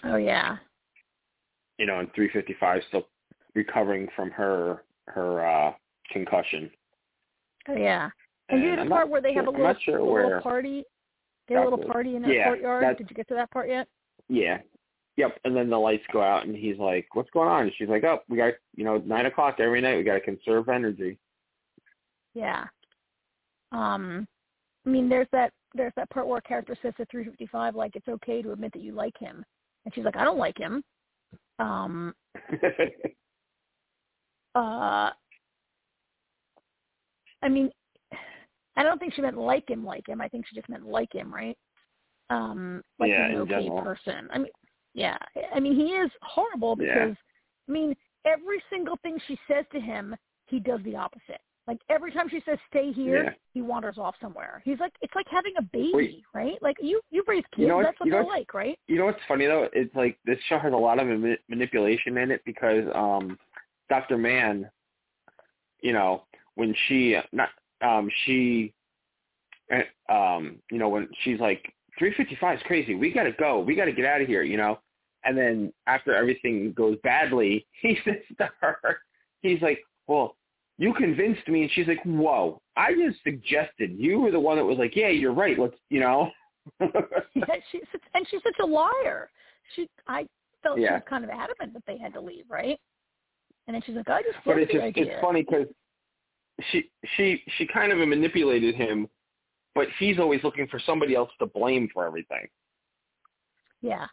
oh yeah. You know, and 355 still recovering from her her uh concussion. Oh yeah. And you And I'm the part not where they have a little, sure a where little party. They have a little party in that Yeah, courtyard. Did you get to that part yet? Yeah. Yep. And then the lights go out, and he's like, "What's going on?" And she's like, "Oh, we got you know nine o'clock every night. We got to conserve energy." Yeah. Um, I mean, there's that there's that part where a character says to 355 like it's okay to admit that you like him, and she's like, I don't like him. Um, uh, I mean, I don't think she meant like him, like him. I think she just meant like him, right? Um, like Yeah, an okay general. person. I mean, yeah. I mean, he is horrible Yeah. because, I mean, every single thing she says to him, he does the opposite. Like every time she says "stay here," Yeah. he wanders off somewhere. He's like, it's like having a baby, Wait. right? Like you, you raise kids. You know what- that's what they're like, right? You know what's funny though? It's like this show has a lot of mani- manipulation in it because um Dr. Mann, you know, when she not um she uh, um you know when she's like 355 is crazy. We got to go. We got to get out of here, you know. And then after everything goes badly, he says to her, he's like, "Well, you convinced me." And she's like, "Whoa, I just suggested. You were the one that was like, yeah, you're right. Let's, you know." yeah, she's and she's such a liar. She, I felt she was kind of adamant that they had to leave, right? And then she's like, I just but it's the just idea. it's funny because she she she kind of manipulated him, but he's always looking for somebody else to blame for everything. Yeah,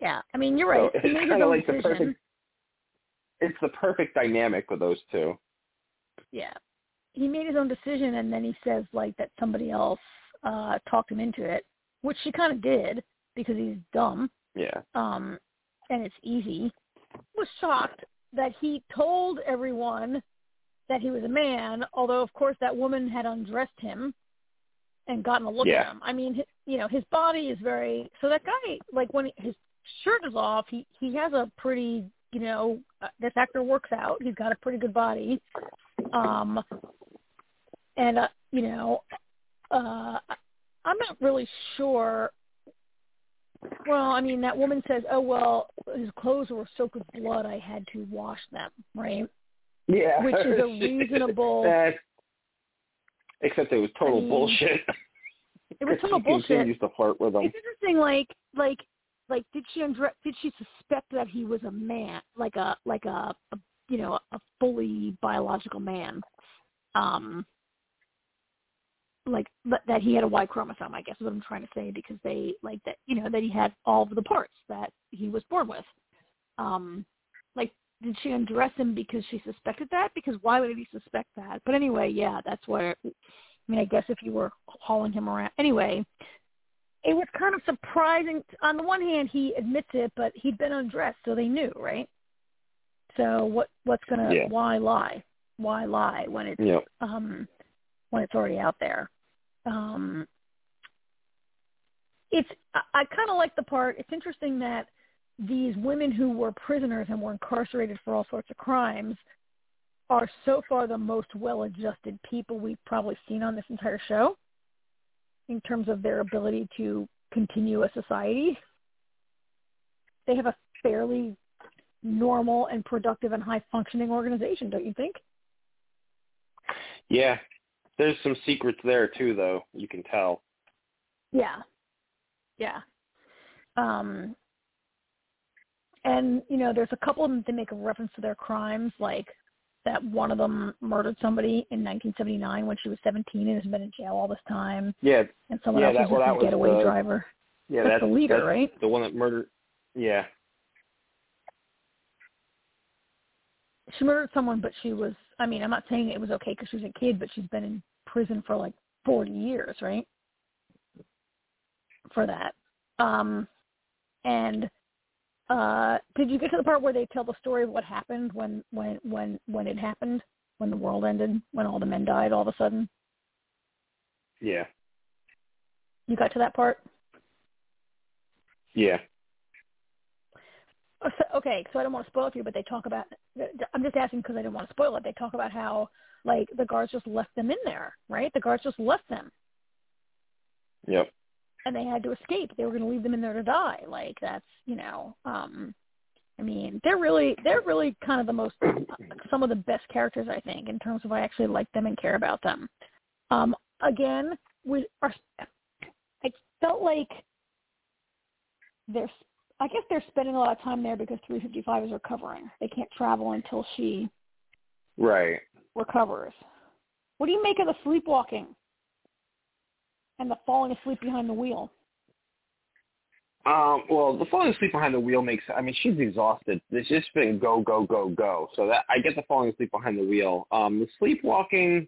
yeah. I mean, you're So right. it's he made kinda own like the decision. perfect- It's the perfect dynamic with those two. Yeah, he made his own decision, and then he says like that somebody else uh talked him into it, which she kind of did because he's dumb. Yeah. um, and it's easy, was shocked that he told everyone that he was a man, although of course that woman had undressed him and gotten a look Yeah. at him. I mean, you know, his body is very so that guy like when his shirt is off, he he has a pretty, you know, uh, this actor works out. He's got a pretty good body. Um and uh, you know, uh I'm not really sure well, I mean, that woman says, "Oh well, his clothes were soaked with blood. I had to wash them." Right? Yeah. Which is a reasonable- That- Except it was total I mean, bullshit. It was total she bullshit. continues to flirt with him. It's interesting, like like like did she undre- did she suspect that he was a man, like a like a, a you know a fully biological man, um, like that he had a Y chromosome, I guess is what I'm trying to say because they like that you know that he had all of the parts that he was born with, um, like did she undress him because she suspected that? Because why would he suspect that? But anyway, yeah, that's where. I mean, I guess if you were hauling him around, anyway, it was kind of surprising. On the one hand, he admits it, but he'd been undressed, so they knew, right? So what? What's gonna? Yeah. Why lie? Why lie when it's Yep. um when it's already out there? Um, it's I, I kind of like the part. It's interesting that these women who were prisoners and were incarcerated for all sorts of crimes are so far the most well-adjusted people we've probably seen on this entire show in terms of their ability to continue a society. They have a fairly normal and productive and high-functioning organization, don't you think? Yeah. There's some secrets there too, though. You can tell. Yeah. Yeah. Um and you know, there's a couple of them that make a reference to their crimes, like that one of them murdered somebody in 1979 when she was 17 and has been in jail all this time, Yeah. and someone Yeah, else that- was well, a getaway the- driver. Yeah. That's that's the leader, that's right? The one that murdered. Yeah. She murdered someone, but she was. I mean, I'm not saying it was okay because she was a kid, but she's been in prison for like 40 years, right? For that. Um, and uh, did you get to the part where they tell the story of what happened when when when when it happened, when the world ended, when all the men died all of a sudden? Yeah. You got to that part? Yeah. Okay, so I don't want to spoil it for you, but they talk about. I'm just asking because I didn't want to spoil it. They talk about how like the guards just left them in there, right? The guards just left them, Yep. and they had to escape. They were going to leave them in there to die. Like that's you know, um, I mean, they're really they're really kind of the most some of the best characters I think in terms of I actually like them and care about them. Um, again, we are. I felt like they're. I guess they're spending a lot of time there because 355 is recovering. They can't travel until she Right. recovers. What do you make of the sleepwalking and the falling asleep behind the wheel? Um, well, the falling asleep behind the wheel makes. I mean, she's exhausted. It's just been go, go, go, go. So that I get the falling asleep behind the wheel. Um, the sleepwalking.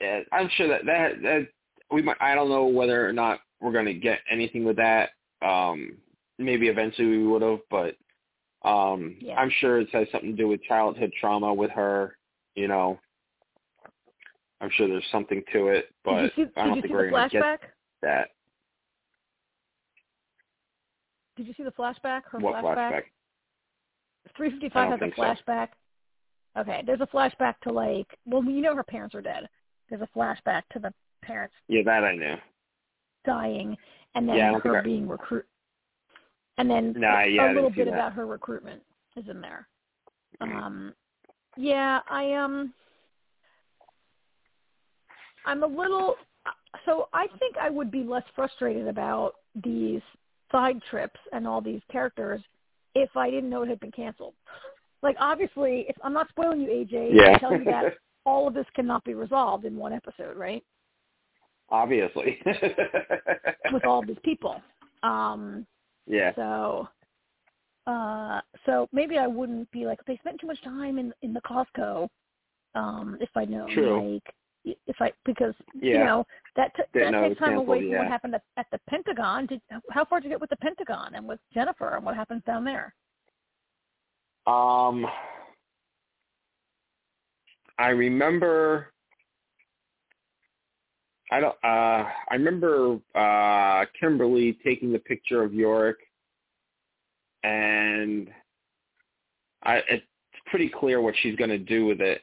Yeah, I'm sure that that that we might. I don't know whether or not we're going to get anything with that. Um, maybe eventually we would have, but um, Yeah. I'm sure it has something to do with childhood trauma with her. You know, I'm sure there's something to it, but did you see, I don't you think see we're the going to get that. Did you see the flashback? Her What flashback? flashback? 355 has a think so. flashback. Okay, there's a flashback to like, well, you know her parents are dead. There's a flashback to the parents Yeah, that I knew. dying, and then Yeah, her being recruit, and then Nah, yeah, a little bit about her recruitment is in there. Mm. Um, yeah, I um, I'm a little. So I think I would be less frustrated about these side trips and all these characters if I didn't know it had been canceled. Like obviously, if I'm not spoiling you, AJ, Yeah. I tell you that all of this cannot be resolved in one episode, right? Obviously. With all these people. Um, yeah. So, uh, so maybe I wouldn't be like they spent too much time in in the Costco. Um, if I know, True. like, if I because you know that t- Didn't that takes time away canceled, from what happened at, at the Pentagon. Did, how far did you get with the Pentagon and with Jennifer and what happens down there? Um I remember I don't uh I remember uh Kimberly taking the picture of Yorick and I it's pretty clear what she's going to do with it.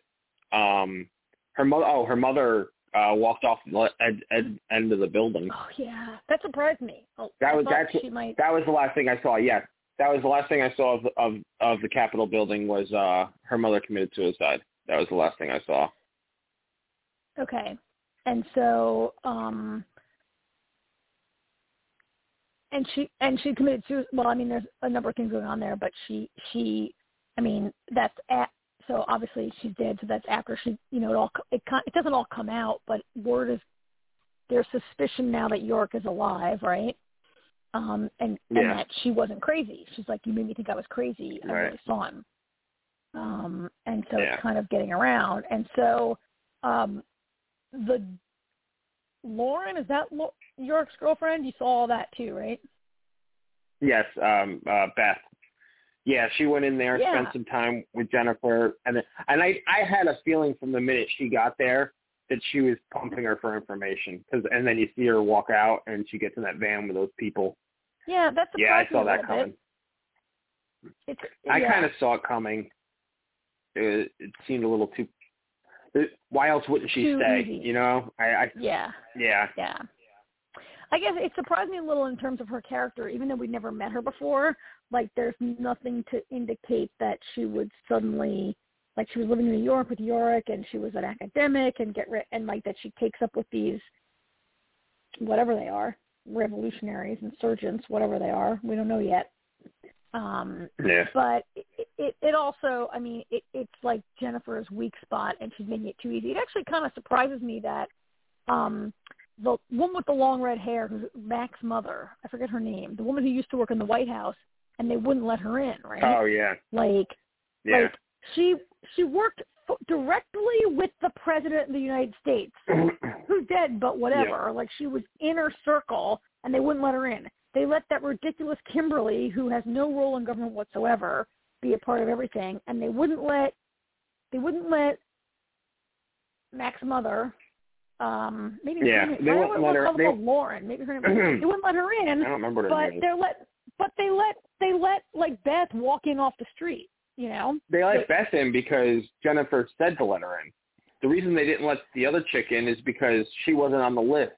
Um her mother oh her mother uh walked off the ed, ed, end of the building. Oh yeah, that surprised me. Oh, That was- that's- she might. That was the last thing I saw. Yes, that was the last thing I saw of of, of the Capitol building was uh her mother committed suicide. That was the last thing I saw. Okay. And so, um and she and she committed suicide. Well, I mean, there's a number of things going on there, but she she, I mean, that's at so obviously she's dead. So that's after she, you know, it all it it doesn't all come out, but word is there's suspicion now that Yorick is alive, right? Um, and Yeah. and that she wasn't crazy. She's like, you made me think I was crazy. I Right. really saw him. Um, and so Yeah. it's kind of getting around. And so, um, the Lauren is that Lo- Yorick's girlfriend? You saw all that too, right? Yes, um, uh, Beth. Yeah, she went in there, Yeah. spent some time with Jennifer, and and I I had a feeling from the minute she got there that she was pumping her for information. Cause, and then you see her walk out, and she gets in that van with those people. Yeah, that's Yeah, I saw that coming. It's, I yeah. kind of saw it coming. It, it seemed a little too. It, why else wouldn't she stay? easy. You know, I, I yeah. yeah, Yeah. I guess it surprised me a little in terms of her character, even though we'd never met her before. Like, there's nothing to indicate that she would suddenly, like, she was living in New York with Yorick, and she was an academic, and get ri- and like that she takes up with these, whatever they are, revolutionaries, insurgents, whatever they are. We don't know yet. Um, yeah, but it, it, it also, I mean, it, it's like Jennifer's weak spot, and she's making it too easy. It actually kind of surprises me that um, the woman with the long red hair, who's Mac's mother, I forget her name, the woman who used to work in the White House, and they wouldn't let her in, right? oh yeah, Like, yeah. like she she worked f- directly with the president of the United States, who's dead, but whatever. Like she was inner circle, and they wouldn't let her in. They let that ridiculous Kimberly, who has no role in government whatsoever, be a part of everything, and they wouldn't let they wouldn't let Mac's mother. Um, maybe Yeah, her they I wouldn't let her- they- Lauren. Maybe her name. they wouldn't let her in, I don't remember her but name they let but they let they let like Beth walk in off the street. You know. They let Beth in because Jennifer said to let her in. The reason they didn't let the other chick in is because she wasn't on the list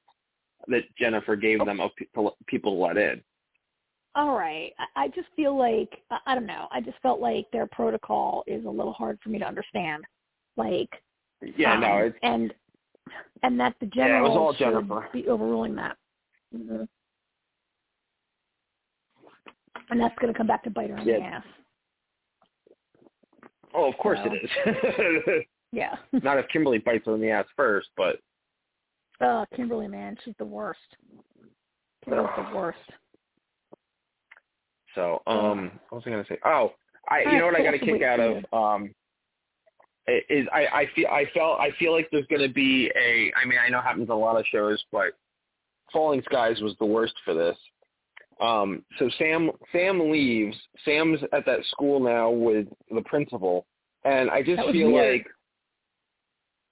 that Jennifer gave them of pe- people to let in. all right. I, just feel like I, don't know. I just felt like their protocol is a little hard for me to understand. Like Yeah, um, no, it's and and that the Yeah, it general was all should Jennifer. be overruling that. hmm And that's going to come back to bite her in the ass. oh, of course So- it is. Yeah. Not if Kimberly bites her in the ass first, but oh, Kimberly, man, she's the worst. Kimberly's the worst. so um, what was I gonna say? Oh, I you know what I got a kick out of um i- is I I feel I felt I feel like there's gonna be a I mean I know it happens on a lot of shows, but Falling Skies was the worst for this. Um, so Sam Sam leaves. Sam's at that school now with the principal, and I just feel weird. like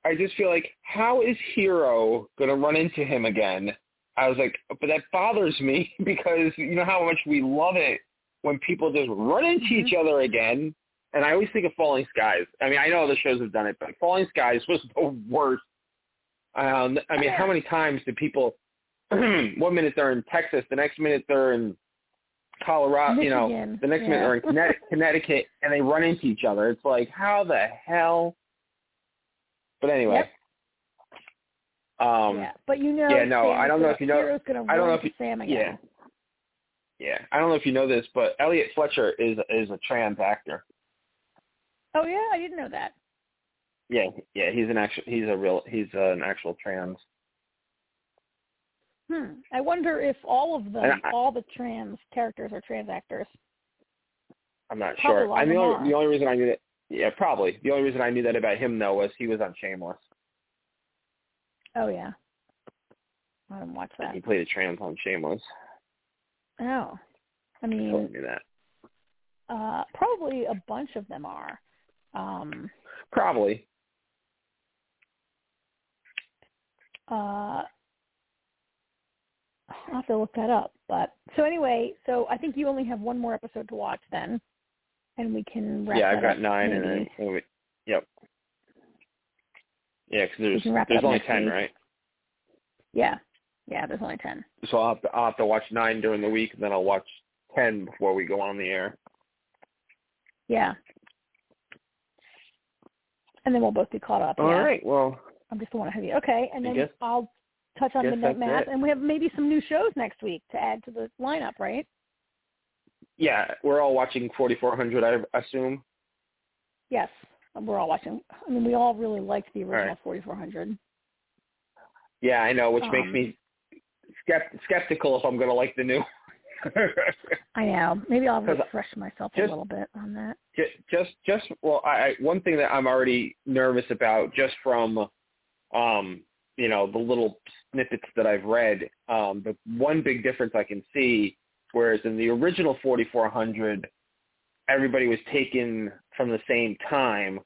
I just feel like how is Hero gonna run into him again? I was like, but that bothers me because you know how much we love it when people just run into Mhm. each other again. And I always think of Falling Skies. I mean, I know other shows have done it, but Falling Skies was the worst. Um, I mean, how many times do people? one minute they're in Texas, the next minute they're in Colorado. You know, Michigan, the next minute they're in Connecticut, and they run into each other. It's like, how the hell? But anyway. Um, yeah, but you know, yeah, no, Sam I don't know gonna, if you know- I don't know if you- Sam again. yeah. I don't know if you know this, but Elliot Fletcher is is a trans actor. Oh yeah, I didn't know that. Yeah, yeah, he's an actual he's a real he's an actual trans. Hmm. I wonder if all of them, I- all the trans characters are trans actors. I'm not Probably sure. I of the only the only reason I knew that yeah, probably. The only reason I knew that about him though was he was on Shameless. Oh yeah. I didn't watch that. He played a trans on Shameless. Oh. I mean, that. uh probably a bunch of them are. Um Probably. uh I'll have to look that up. But so anyway, so I think you only have one more episode to watch then, and we can wrap yeah, I've got nine and then oh, wait, yep. Yeah, because there's can wrap it there's only ten, week. right? Yeah, yeah. There's only ten. So I'll have to I'll have to watch nine during the week, and then I'll watch ten before we go on the air. Yeah, and then we'll both be caught up. All yeah. right. Well, I'm just the one heavy. Okay, and then guess- I'll touch on Midnight that's Mass, and we have maybe some new shows next week to add to the lineup, right? Yeah, we're all watching 4400, I assume. Yes, we're all watching. I mean, we all really liked the original right. 4400. Yeah, I know, which makes Um, me skept- skeptical if I'm going to like the new. I know. Maybe I'll refresh myself a little bit on that. Ju- just just well I, I one thing that i'm already nervous about just from um you know the little snippets that i've read um the one big difference i can see whereas in the original 4400 everybody was taken from the same time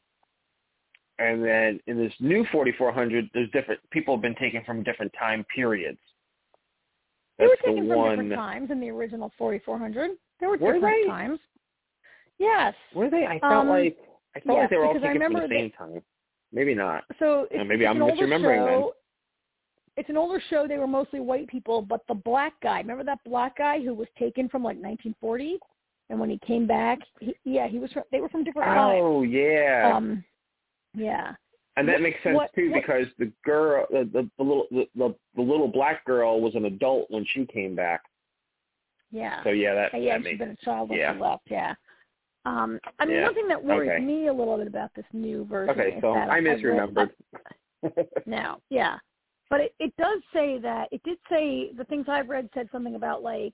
and then in this new 4400 there's different people have been taken from different time periods They were That's the taken from one different times in the original 4400. There were Were different they? times. Yes. were they i felt Um, like i felt yes, like they were all taken from the same time maybe not So it's, Uh, maybe it's I'm misremembering then. show. It's an older show. They were mostly white people, but the black guy. Remember that black guy who was taken from like 1940, and when he came back, he, yeah, he was. From, they were from different times. Oh yeah, Um, yeah. and that what- makes sense what- too what- because the girl, the the, the little the, the the little black girl was an adult when she came back. Yeah. So yeah, that, yeah, that she's makes been a child when yeah. she left. Yeah. Um, I mean, Yeah. one thing that worries Okay. me a little bit about this new version okay. So I misremembered. now. Yeah. But it, it does say that it did say the things I've read said something about like,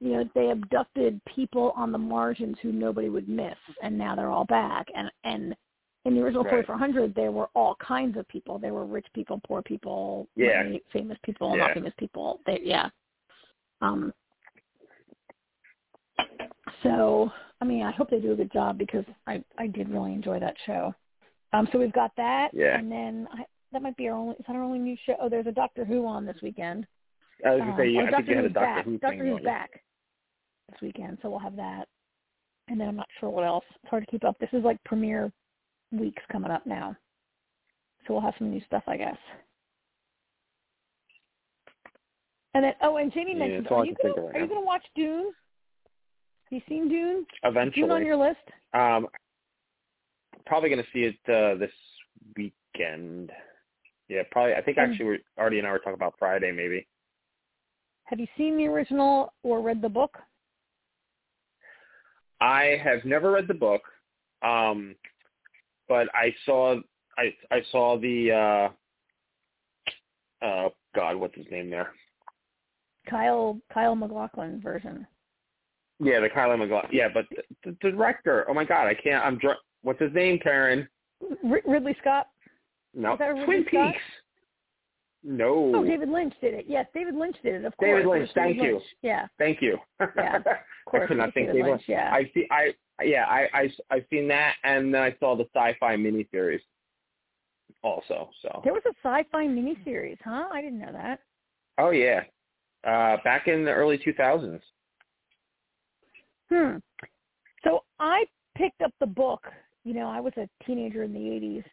you know, they abducted people on the margins who nobody would miss and now they're all back. And and in the original Right. 4400 there were all kinds of people. There were rich people, poor people, Yeah. money, famous people, Yeah. not famous people. They yeah. Um so I mean, I hope they do a good job because I I did really enjoy that show. Um, so we've got that, Yeah. and then I, that might be our only. Is that our only new show? Oh, there's a Doctor Who on this weekend. I was gonna say, Um, you, oh, I think you had a Doctor back. Who Doctor thing Who's on. back this weekend, so we'll have that. And then I'm not sure what else. It's hard to keep up. This is like premiere weeks coming up now, so we'll have some new stuff, I guess. And then, oh, and Jamie mentioned, all are you gonna right are you gonna watch Dune? Have you seen Dune? Is Dune on your list? um, probably gonna see it uh, this weekend. Yeah, probably. I think And- actually, we're, Artie and I were talking about Friday, maybe. Have you seen the original or read the book? I have never read the book, um, but I saw I I saw the uh, uh, God, what's his name there? Kyle Kyle MacLachlan version. Yeah, the Kyle MacLachlan. Yeah, but the, the director. Oh my God, I can't. I'm dr- What's his name, Karen? R- Ridley Scott. No, Is that Ridley Twin Scott? Peaks. No. Oh, David Lynch did it. Yes, David Lynch did it. Of course. David Lynch, David thank you. Lynch. Yeah, Thank you. Yeah, of course. I could not think David David Lynch. Yeah. I see. I yeah. I I I've seen that, and then I saw the sci-fi miniseries. Also, so. There was a sci-fi miniseries, huh? I didn't know that. Oh yeah, uh, back in the early 2000s. Hmm. So I picked up the book. You know, I was a teenager in the '80s,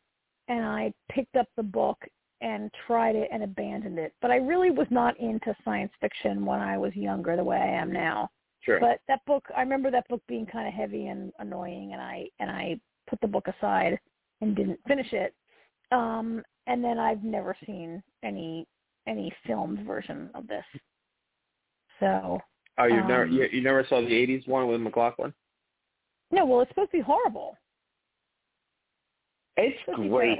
and I picked up the book and tried it and abandoned it. But I really was not into science fiction when I was younger, the way I am now. Sure. But that book, I remember that book being kind of heavy and annoying, and I and I put the book aside and didn't finish it. Um, and then I've never seen any any filmed version of this. So oh, you never um, you, you never saw the 80s one with MacLachlan? no, well, it's supposed to be horrible. It's supposed great.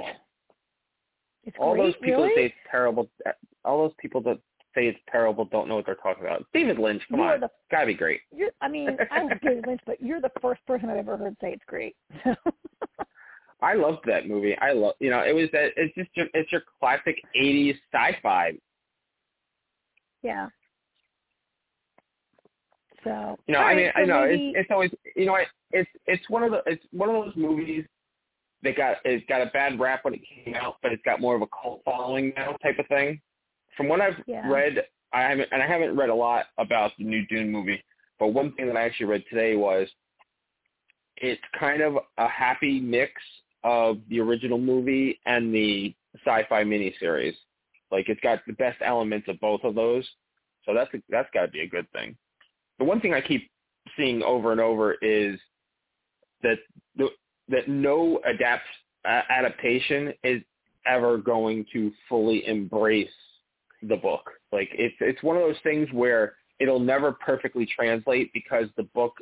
It's All great, those people really? that say it's terrible, all those people that say it's terrible don't know what they're talking about. David Lynch, come you on, are the gotta be great. you're, I mean, I love David Lynch, but you're the first person I've ever heard say it's great. I loved that movie. I love, you know, it was that. It's just your, it's your classic '80s sci-fi. yeah. So You know, all I mean, so I know maybe, it's it's always, you know, it's it's one of the it's one of those movies that got it got a bad rap when it came out, but it's got more of a cult following now, type of thing. From what I've Yeah. read, I haven't, and I haven't read a lot about the new Dune movie, but one thing that I actually read today was it's kind of a happy mix of the original movie and the sci-fi miniseries. Like it's got the best elements of both of those, so that's a, that's got to be a good thing. The one thing I keep seeing over and over is that the, that no adapt uh, adaptation is ever going to fully embrace the book. Like it's it's one of those things where it'll never perfectly translate because the book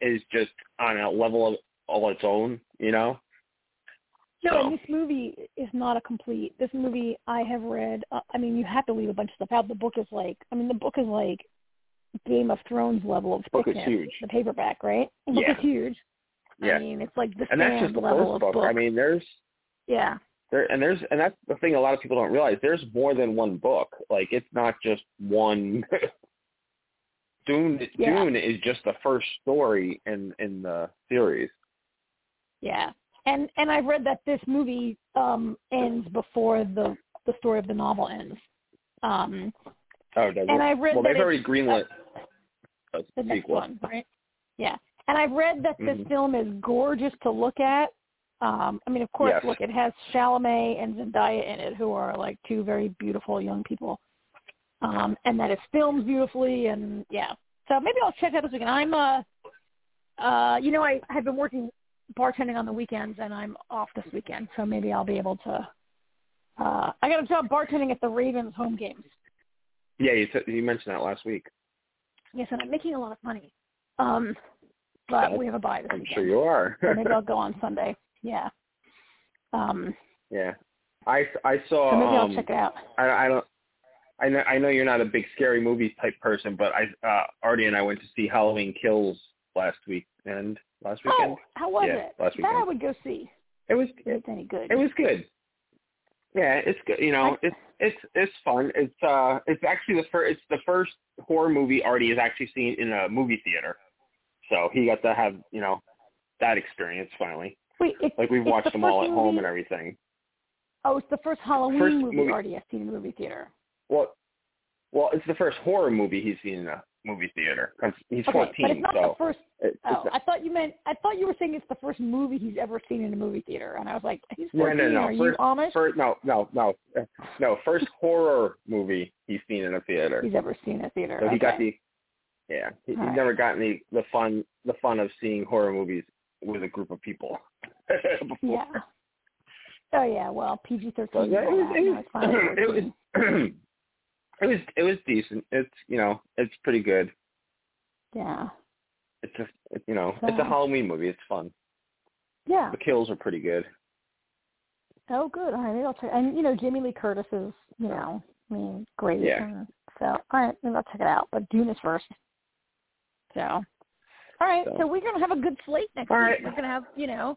is just on a level of all its own, you know. No, So- and this movie is not a complete. This movie I have read. Uh, I mean, you have to leave a bunch of stuff out. The book is like. I mean, the book is like Game of Thrones level of Book is huge. The paperback, right? The book Yeah. is huge. Yeah. I mean, it's like the and that's just the level first of book. book. I mean, there's yeah. there and there's and that's the thing a lot of people don't realize. There's more than one book. Like it's not just one. Dune Yeah. Dune is just the first story in in the series. Yeah. And and I've read that this movie um ends before the the story of the novel ends. Um Oh, does and it? I've read well, that they've already greenlit a the next sequel. one, right? Yeah. And I've read that this Mhm. film is gorgeous to look at. Um I mean of course Yes. look it has Chalamet and Zendaya in it who are like two very beautiful young people. Um and that it's filmed beautifully and yeah. So maybe I'll check out this weekend. I'm uh uh you know I have been working bartending on the weekends and I'm off this weekend, so maybe I'll be able to uh I got a job bartending at the Ravens home games. Yeah, you t- you mentioned that last week. Yes, and I'm making a lot of money. Um but we have a bye this I'm weekend. sure you are. so maybe I'll go on Sunday. Yeah. Um yeah, I I saw. so maybe um, I'll check it out. I, I don't. I know, I know you're not a big scary movie type person, but I, uh, Artie and I went to see Halloween Kills last week and last weekend. Oh, how was Yeah, it? last that I would go see. It was it's any good. it was good. Yeah, it's good. You know, it's it's it's fun. It's uh, it's actually the first. It's the first horror movie Artie has actually seen in a movie theater. So he got to have you know that experience finally. Wait, it's, Like we've watched the them all at home movie- and everything. Oh, it's the first Halloween First movie, movie- already I've seen in the movie theater. Well, well, it's the first horror movie he's seen in a movie theater. He's Okay, 14, but it's not so the first. it- Oh, I thought you meant. I thought you were saying it's the first movie he's ever seen in a movie theater, and I was like, he's No, no, 14. no. Are you First- Amish? first, no, no, no, no. First horror movie he's seen in a theater. He's ever seen a theater. So he got the, yeah. He, he's right. never gotten the the fun the fun of seeing horror movies with a group of people. before. Yeah. Oh yeah. Well, PG thirteen. it was it was, it was it was it was decent. It's you know it's pretty good. Yeah. It's a it, you know it's a Halloween movie. It's fun. Yeah. The kills are pretty good. Oh, good. All right, maybe I'll check. And you know, Jamie Lee Curtis is, you know, I mean, great. Yeah. And so, all right, maybe I'll check it out. But Dune is first. So, all right. So, So. we're gonna have a good slate next All week. We're gonna have, you know, a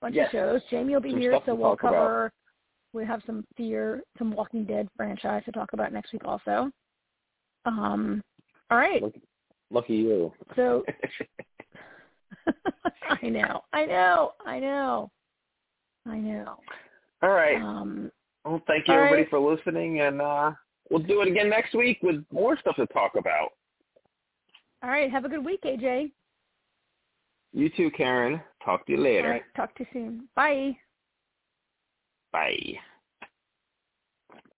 bunch Yes. of shows. Jamie will be Some here, so we'll talk about. cover. We have some Fear, some Walking Dead franchise to talk about next week also. Um. All right. Look, lucky you. So I know, I know, I know, I know. All right. Um, Well, thank you everybody right. for listening, and uh, we'll do it again next week with more stuff to talk about. All right. Have a good week, AJ. You too, Karen. Talk to you later. right. Talk to you soon. Bye. Bye.